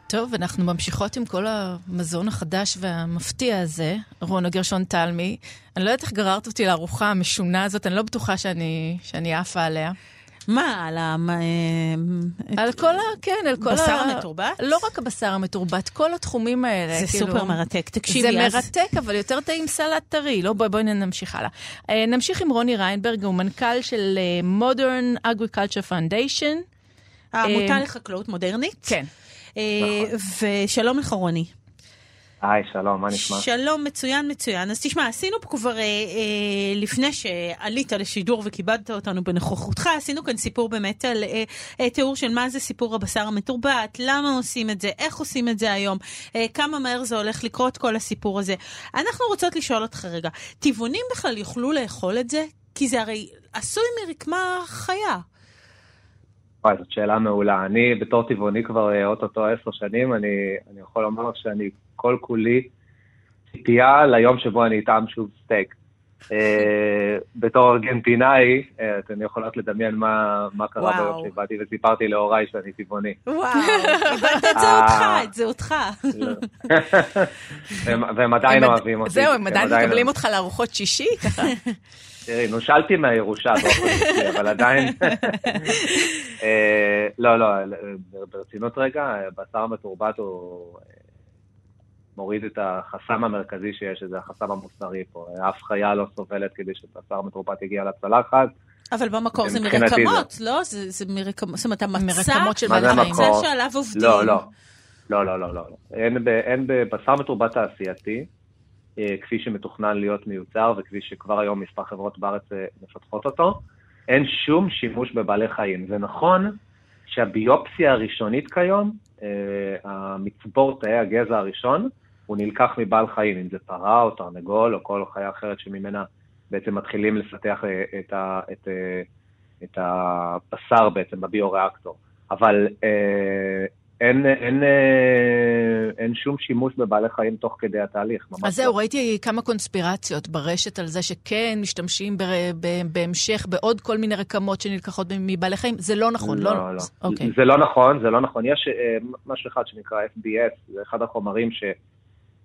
טוב, אנחנו ממשיכות עם כל המזון החדש והמפתיע הזה, רונה גרשון תלמי. אני לא יודעת איך גררת אותי לארוחה המשונה הזאת, אני לא בטוחה שאני, שאני עפה עליה. מה, על ה... על כל ה... כן, על כל בשר ה... המתורבת? לא רק הבשר המתורבת, כל התחומים האלה. זה כאילו... סופר מרתק. תקשיבי, זה אז... מרתק, אבל יותר טעים סלט טרי. לא, בואי בוא נמשיך הלאה. אה, נמשיך עם רוני ריינברג, הוא מנכ"ל של אה, Modern Agriculture Foundation. העמותה אה, לחקלאות מודרנית. כן. אה, ושלום לך, רוני. היי, שלום, מה נשמע? שלום, מצוין, מצוין. אז תשמע, עשינו פה כבר, אה, אה, לפני שעלית לשידור וכיבדת אותנו בנוכחותך, עשינו כאן סיפור באמת על אה, אה, תיאור של מה זה סיפור הבשר המתורבת, למה עושים את זה, איך עושים את זה היום, אה, כמה מהר זה הולך לקרות כל הסיפור הזה. אנחנו רוצות לשאול אותך רגע, טבעונים בכלל יוכלו לאכול את זה? כי זה הרי עשוי מרקמה חיה. וואי, זאת שאלה מעולה. אני בתור טבעוני כבר אה, אוטוטו עשר שנים, אני, אני יכול לומר שאני כל כולי ציפייה ליום שבו אני אטעם שוב סטייק. Uh, בתור ארגנטינאי, uh, אתן יכולות לדמיין מה, מה קרה. ביום שבאתי וסיפרתי להוריי שאני טבעוני. וואו, [laughs] איבדת את זהותך, את זהותך. [laughs] והם, והם עדיין אוהבים אותי. זהו, הם עדיין מקבלים. אותך לארוחות שישי, ככה. [laughs] תראי, נושלתי מהירושה באופן אישי, אבל עדיין... [laughs] אה, לא, לא, ברצינות רגע, בשר מתורבת הוא אה, מוריד את החסם המרכזי שיש, שזה החסם המוסרי פה. אף חיה לא סובלת כדי שבשר מתורבת יגיע לצלחת. אבל במקור זה מרקמות, לא? זה זה מרקמות, זאת אומרת, המצע, מרקמות של זה בעלי חיים. המצע שעליו עובדים. לא, לא. לא, לא, לא, לא. לא. אין, ב, אין בבשר מתורבת תעשייתי, אה, כפי שמתוכנן להיות מיוצר וכפי שכבר היום מספר חברות בארץ אה, מפתחות אותו, אין שום שימוש בבעלי חיים. זה נכון שהביופסיה הראשונית כיום, אה, המצבור תאי הגזע הראשון, הוא נלקח מבעל חיים, אם זה פרה או תרנגול או כל חיה אחרת שממנה בעצם מתחילים לפתח אה, את, ה, את, אה, את הבשר בעצם בביו-ריאקטור. אבל אה, אין, אין, אה, אין שום שימוש בבעלי חיים תוך כדי התהליך. אז זהו, לא. ראיתי כמה קונספירציות ברשת על זה שכן משתמשים ב, ב, בהמשך בעוד כל מיני רקמות שנלקחות מבעלי חיים. זה לא נכון, לא? לא, לא. Okay. אוקיי. זה לא נכון, זה לא נכון. יש uh, משהו אחד שנקרא FBS, זה אחד החומרים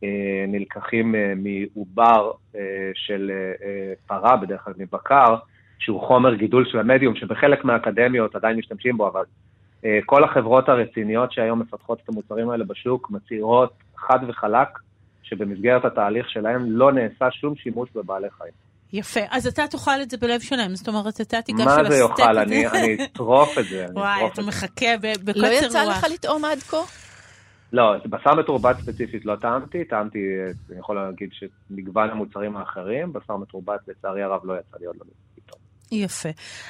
שנלקחים uh, מעובר של פרה, בדרך כלל מבקר, שהוא חומר גידול של המדיום, שבחלק מהאקדמיות עדיין משתמשים בו, אבל אה, כל החברות הרציניות שהיום מפתחות את המוצרים האלה בשוק מצהירות חד וחלק שבמסגרת התהליך שלהם לא נעשה שום שימוש בבעלי חיים. יפה, אז אתה תאכל את זה בלב שלם, זאת אומרת, אתה תיגש של הסטייק. מה זה יאכל? אני, אני אטרוף את זה. וואי, אתה מחכה בקוצר רוח. לא יצא לך לטעום עד כה? לא, בשר מתורבת ספציפית לא טעמתי, טעמתי, אני יכול להגיד שמגוון המוצרים האחרים, בשר מתורבת לצערי הרב לא יצא לי עוד לא יפה.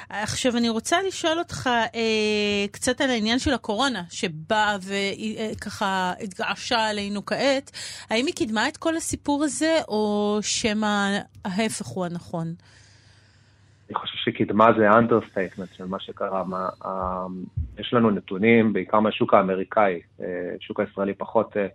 עכשיו אני רוצה לשאול אותך אה, קצת על העניין של הקורונה, שבאה וככה אה, התגעשה עלינו כעת. האם היא קידמה את כל הסיפור הזה, או שמא ההפך הוא הנכון? אני חושב שקידמה זה understatement של מה שקרה. מה, אה, יש לנו נתונים, בעיקר מהשוק האמריקאי, אה, שוק הישראלי פחות... אה,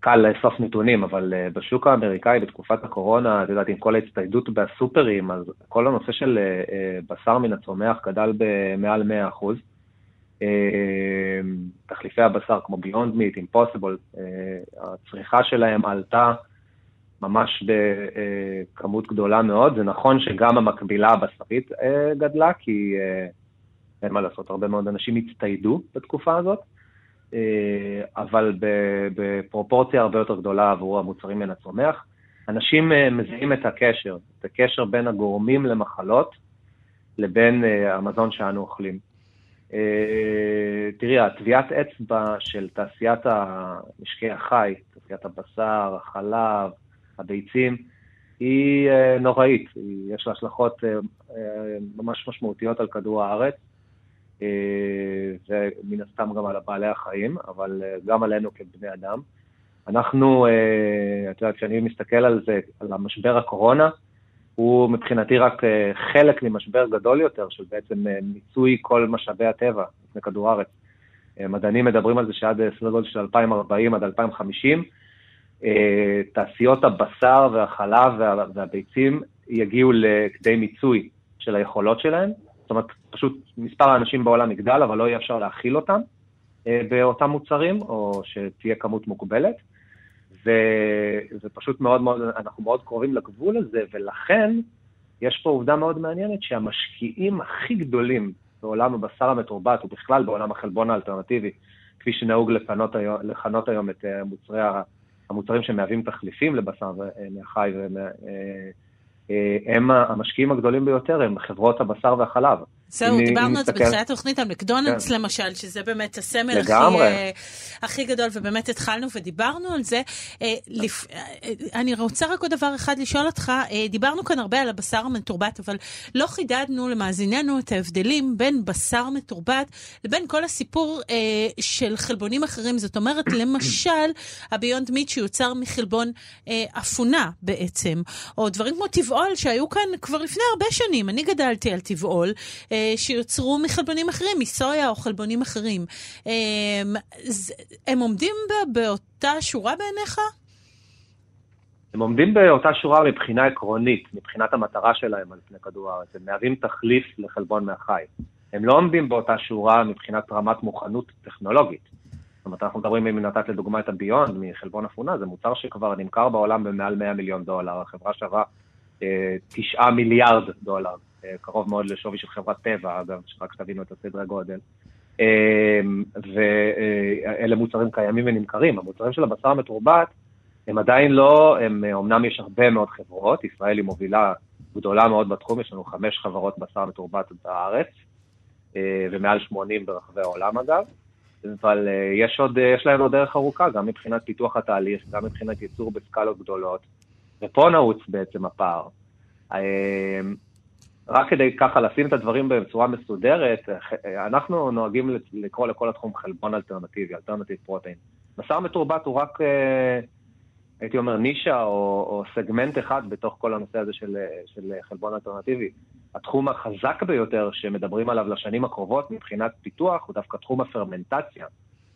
קל לאסוף נתונים, אבל אה, בשוק האמריקאי בתקופת הקורונה, את יודעת, עם כל ההצטיידות בסופרים, אז כל הנושא של אה, בשר מן הצומח גדל במעל 100 אחוז. Uh, תחליפי הבשר כמו ביונד מיט, אימפוסיבול, הצריכה שלהם עלתה ממש בכמות גדולה מאוד. זה נכון שגם המקבילה הבשרית גדלה, כי אין מה לעשות, הרבה מאוד אנשים הצטיידו בתקופה הזאת. אה, אבל בפרופורציה הרבה יותר גדולה עבור המוצרים מן הצומח. אנשים אה, מזהים את הקשר, את הקשר בין הגורמים למחלות לבין אה, המזון שאנו אוכלים. תראי, הטביעת אצבע של תעשיית משקי החי, תעשיית הבשר, החלב, הביצים, היא נוראית, יש לה השלכות ממש משמעותיות על כדור הארץ. ומן הסתם גם על בעלי החיים, אבל אה, גם עלינו כבני אדם. אנחנו, אה, את יודעת, כשאני מסתכל על זה, על המשבר הקורונה, הוא מבחינתי רק אה, חלק ממשבר גדול יותר של בעצם מיצוי כל משאבי הטבע לפני כדור הארץ. מדענים מדברים על זה שעד סדר גודל של 2040 עד 2050, תעשיות הבשר והחלב והביצים יגיעו לכדי מיצוי של היכולות שלהם, זאת אומרת, פשוט מספר האנשים בעולם יגדל, אבל לא יהיה אפשר להכיל אותם אה, באותם מוצרים, או שתהיה כמות מוגבלת. וזה פשוט מאוד מאוד, אנחנו מאוד קרובים לגבול הזה, ולכן יש פה עובדה מאוד מעניינת שהמשקיעים הכי גדולים בעולם הבשר המתורבת, ובכלל בעולם החלבון האלטרנטיבי, כפי שנהוג לפנות היום, לכנות היום את אה, מוצרי, המוצרים שמהווים תחליפים לבשר אה, מהחי הם המשקיעים הגדולים ביותר, הם חברות הבשר והחלפ. זהו, דיברנו על זה בתחילת התוכנית על מקדונלדס כן. למשל, שזה באמת הסמל הכי, uh, הכי גדול, ובאמת התחלנו ודיברנו על זה. Uh, לפ... uh, אני רוצה רק עוד דבר אחד לשאול אותך, uh, דיברנו כאן הרבה על הבשר המתורבת, אבל לא חידדנו למאזיננו את ההבדלים בין בשר מתורבת לבין כל הסיפור uh, של חלבונים אחרים. זאת אומרת, [coughs] למשל, הביונד מיט שיוצר מחלבון uh, אפונה בעצם, או דברים כמו טבעול שהיו כאן כבר לפני הרבה שנים. אני גדלתי על טבעול. שיוצרו מחלבונים אחרים, מסויה או חלבונים אחרים. אמ, הם עומדים באותה שורה בעיניך? הם עומדים באותה שורה מבחינה עקרונית, מבחינת המטרה שלהם על פני כדור הארץ. הם מהווים תחליף לחלבון מהחי. הם לא עומדים באותה שורה מבחינת רמת מוכנות טכנולוגית. זאת אומרת, אנחנו מדברים, אם נתת לדוגמה את הביונד מחלבון אפונה, זה מוצר שכבר נמכר בעולם במעל 100 מיליון דולר, החברה שווה אה, 9 מיליארד דולר. אה, קרוב מאוד לשווי של חברת טבע, אגב, שרק שתבינו את הסדרי גודל. אה, ואלה מוצרים קיימים ונמכרים. המוצרים של הבשר המתורבת הם עדיין לא, הם, אמנם יש הרבה מאוד חברות, ישראל היא מובילה גדולה מאוד בתחום, יש לנו חמש חברות בשר מתורבת בארץ, אה, ומעל 80 ברחבי העולם אגב, אבל יש עוד, יש להם עוד דרך ארוכה, גם מבחינת פיתוח התהליך, גם מבחינת ייצור בסקלות גדולות, ופה נעוץ בעצם הפער. רק כדי ככה לשים את הדברים בצורה מסודרת, אנחנו נוהגים לקרוא לכל התחום חלבון אלטרנטיבי, alternative protein. בשר מתורבת הוא רק, אה, הייתי אומר, נישה או, או סגמנט אחד בתוך כל הנושא הזה של, של חלבון אלטרנטיבי. התחום החזק ביותר שמדברים עליו לשנים הקרובות מבחינת פיתוח הוא דווקא תחום הפרמנטציה.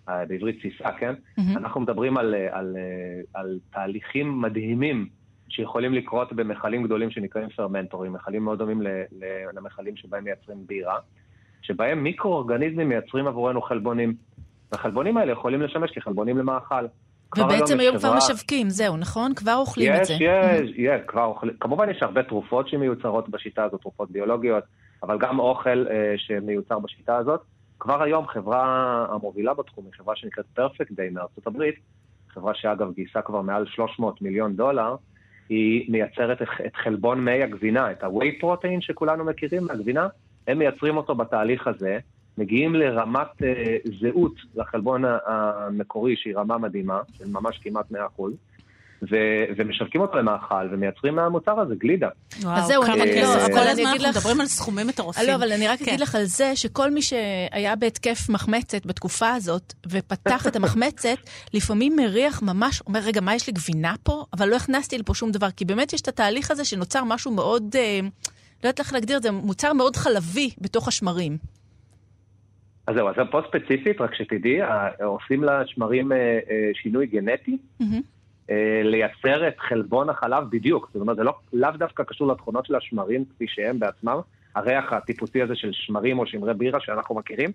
אה, בעברית תסיסה, כן? Mm-hmm. אנחנו מדברים על, על, על, על תהליכים מדהימים שיכולים לקרות במכלים גדולים שנקראים פרמנטורים, מכלים מאוד דומים למכלים שבהם מייצרים בירה, שבהם מיקרואורגניזמים מייצרים עבורנו חלבונים. והחלבונים האלה יכולים לשמש כחלבונים למאכל. ובעצם היום כבר משווקים, זהו, נכון? כבר אוכלים יש, את זה. יש, יש, יש, כבר אוכלים. כמובן יש הרבה תרופות שמיוצרות בשיטה הזאת, תרופות ביולוגיות, אבל גם אוכל אה, שמיוצר בשיטה הזאת. כבר היום חברה המובילה בתחום היא חברה שנקראת פרפקט דיי מארצות הברית, חברה שאגב גייסה כבר מעל 300 מיליון דולר, היא מייצרת את חלבון מי הגבינה, את ה-whey protein שכולנו מכירים מהגבינה, הם מייצרים אותו בתהליך הזה, מגיעים לרמת uh, זהות לחלבון המקורי, שהיא רמה מדהימה, של ממש כמעט 100%, ו- ומשווקים אותו למאכל, ומייצרים מהמוצר הזה גלידה. וואו, אז זהו, כמה כסף, כל הזמן אנחנו לך... מדברים על סכומים מטורפים. לא, אבל אני רק כן. אגיד לך על זה שכל מי שהיה בהתקף מחמצת בתקופה הזאת, ופתח את המחמצת, [laughs] לפעמים מריח ממש, אומר, רגע, מה יש לי גבינה פה? אבל לא הכנסתי לפה שום דבר, כי באמת יש את התהליך הזה שנוצר משהו מאוד, אה, לא יודעת איך להגדיר את זה, מוצר מאוד חלבי בתוך השמרים. אז זהו, אז פה ספציפית, רק שתדעי, עושים לשמרים אה, אה, שינוי גנטי, מהמם. אה, לייצר את חלבון החלב בדיוק. זאת אומרת, זה לא, לאו דווקא קשור לתכונות של השמרים כפי שהם בעצמם, הריח הטיפוסי הזה של שמרים או שמרי בירה שאנחנו מכירים,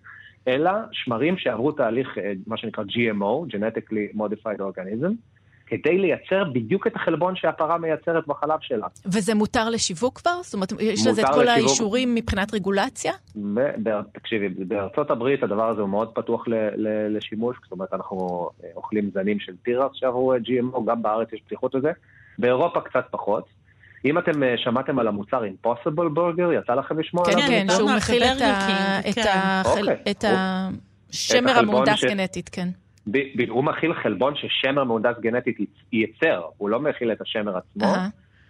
אלא שמרים שעברו תהליך, אה, מה שנקרא GMO, Genetically Modified Organism, כדי לייצר בדיוק את החלבון שהפרה מייצרת בחלב שלה. וזה מותר לשיווק כבר? זאת אומרת, יש לזה את כל לשיווק. האישורים מבחינת רגולציה? תקשיבי, בארצות הברית הדבר הזה הוא מאוד פתוח ל- ל- לשימוש, זאת אומרת, אנחנו אה, אוכלים זנים של תירס שעברו אה, GMO, גם בארץ יש פתיחות לזה, באירופה קצת פחות. אם אתם אה, שמעתם על המוצר Impossible Burger, יצא לכם לשמוע כן, עליו? כן, דיברנו שהוא על מכיל את את כן. אוקיי. את השמר ש- גנטית, כן. ב- הוא מכיל חלבון ששמר מהונדס גנטית ייצר, הוא לא מכיל את השמר עצמו. אהה.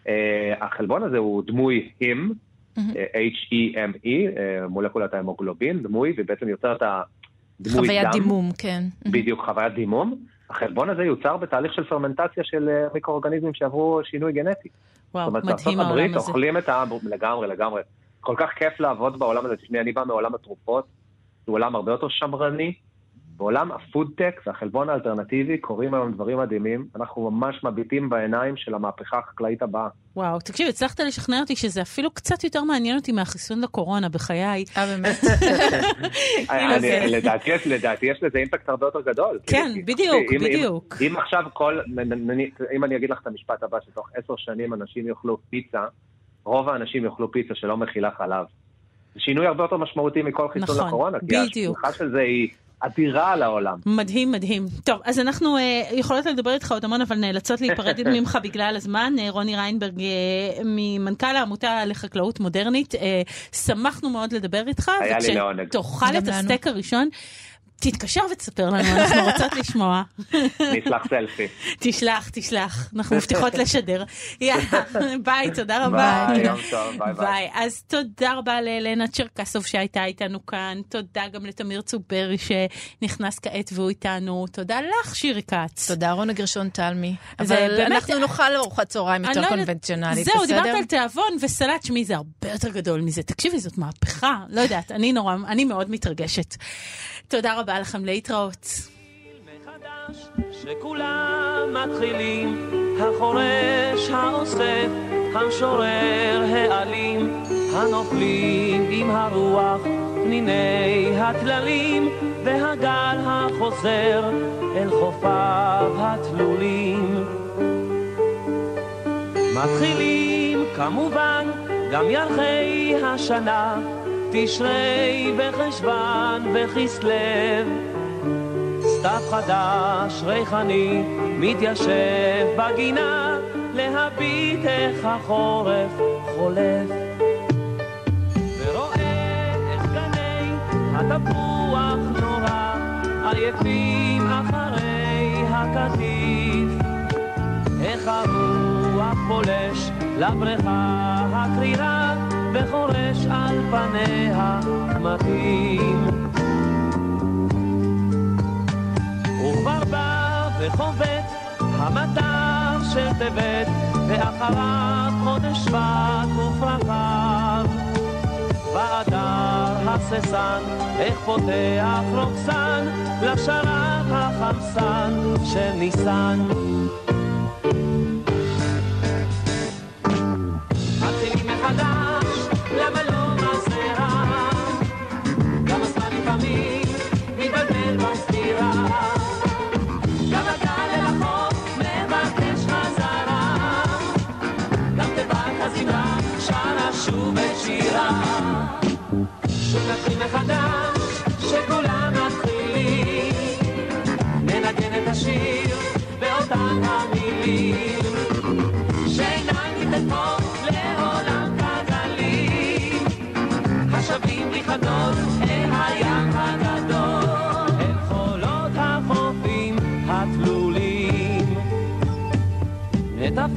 אה, החלבון הזה הוא דמוי מהמם. אה, H-E-M-E, אה, מולקולת ההמוגלובין, דמוי, ובעצם יוצר את הדמוי דם. חוויית דימום, כן. בדיוק, חוויית דימום. החלבון הזה יוצר בתהליך של פרמנטציה של אה, מיקרואורגניזמים שעברו שינוי גנטי. וואו, זאת אומרת, מדהים בארצות העולם הברית הזה. אוכלים את ה... לגמרי, לגמרי. כל כך כיף לעבוד בעולם הזה. תשמעי, אני בא מעולם התרופות, הוא עולם הרבה יותר שמרני. בעולם הפודטק והחלבון האלטרנטיבי קורים היום דברים מדהימים. אנחנו ממש מביטים בעיניים של המהפכה החקלאית הבאה. וואו, תקשיב, הצלחת לשכנע אותי שזה אפילו קצת יותר מעניין אותי מהחיסון לקורונה בחיי. אה, באמת? [laughs] כאילו לדעתי יש- לדעתי יש לזה אימפקט הרבה יותר גדול. כן, כאילו, בדיוק, בדיוק. אם עכשיו כל, אם אני אגיד לך את המשפט הבא, שתוך עשר שנים אנשים יאכלו פיצה, רוב האנשים יאכלו פיצה שלא מכילה חלב. זה שינוי הרבה יותר משמעותי מכל חיסון נכון, לקורונה, כי בדיוק. ההשלכה של זה היא אדירה על העולם. מדהים, מדהים. טוב, אז אנחנו אה, יכולות לדבר איתך עוד המון, אבל נאלצות להיפרד [laughs] ממך בגלל הזמן. אה, רוני ריינברג, אה, ממנכ"ל העמותה לחקלאות מודרנית, אה, שמחנו מאוד לדבר איתך. היה לי לעונג. וכשתאכל את. הסטייק הראשון, תתקשר ותספר לנו, אנחנו רוצות לשמוע. אני אשלח סלפי. תשלח, תשלח, אנחנו מבטיחות לשדר. יאללה, ביי, תודה רבה. ביי, יום טוב, ביי ביי. אז תודה רבה לאלנה צ'רקסוב שהייתה איתנו כאן, תודה גם לתמיר צוברי שנכנס כעת והוא איתנו, תודה לך שירי כץ. תודה, רונה גרשון תלמי. אבל אנחנו נאכל ארוחת צהריים יותר לא קונבנציונלית, זהו, בסדר? דיברת על תיאבון וסלט, שמי זה הרבה יותר גדול מזה. תקשיבי, זאת מהפכה, לא יודעת, אני נורא, אני מאוד מתרגשת. תודה רבה לכם, להתראות. המשורר, העלים, הנופלים עם הרוח, פניני הטללים, והגל החוזר אל חופיו התלולים. מתחילים כמובן גם ירחי השנה, תשרי בחשוון וכסלו. סתיו חדש, ריחני, מתיישב בגינה, להביט איך החורף חולף. ורואה איך גני התפוח נורא, עייפים אחרי הקטיף. איך הרוח פולש לבריכה הקרירה, וחורש על פניה קמטים. וכבר בא וחובט המטר של טבת, ואחריו חודש שבט ופרחיו. באדר הססן, איך פותח רוקסן לשרת החמסן של ניסן.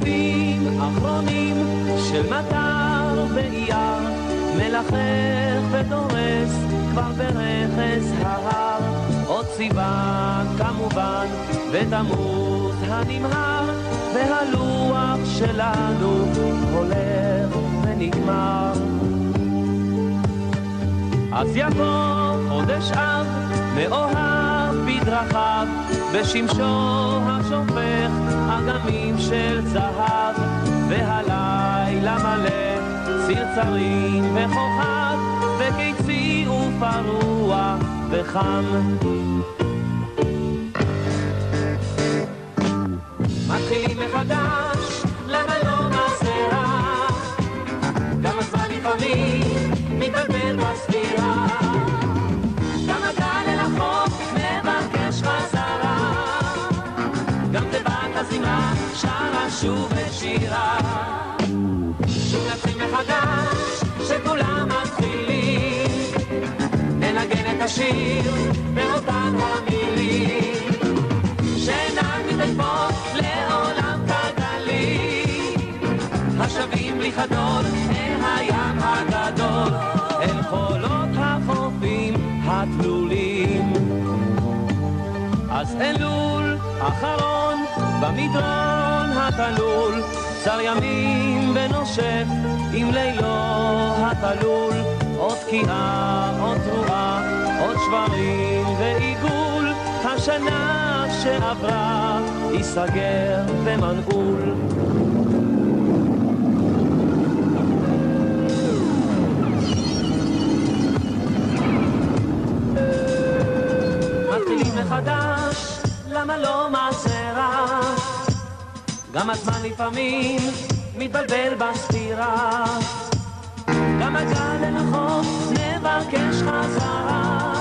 נטפים אחרונים של מטר ואייר, מלחך ודורס כבר ברכס ההר. עוד סיבה כמובן, ותמוז הנמהר, והלוח שלנו הולך ונגמר. אז יבוא חודש אב, מאוהב בדרכיו, בשמשו אגמים של זהב, והלילה מלא צרצרים וכוכב, וקיצי ופרוע וחם. מתחילים מחדש, למה לא מסרה? גם הזמן לפעמים מתבלבל בספירה. שוב את שירה. שוב נתחיל מחדש, שכולם מתחילים. ננגן את השיר באותן המילים. שאינן מתעלפות לעולם כגלים. השבים בלי חדול אל הים הגדול, אל חולות החופים התלולים. אז אלול אחרון במדרון התלול, צר ימים ונושף עם לילו התלול, עוד תקיעה, עוד תרועה, עוד שברים ועיגול, השנה שעברה ייסגר במנעול. מחדש, למה לא מעשרה? גם הזמן לפעמים מתבלבל בספירה. גם הגל החוף מבקש חזרה.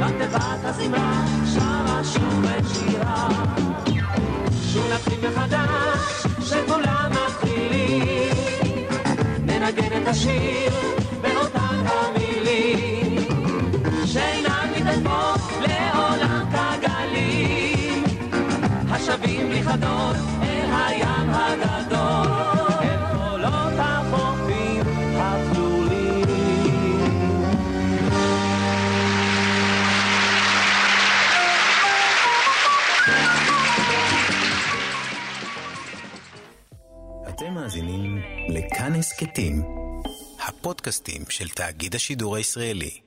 רק תיבת הזמרה שרה שוב את שירה. שוב נתחיל מחדש, שכולם מתחילים. ננגן את השיר באותן המילים. חדות אל הים הגדול, אל חולות החופים התלולים. אתם מאזינים לכאן הסכתים, הפודקאסטים של תאגיד השידור הישראלי.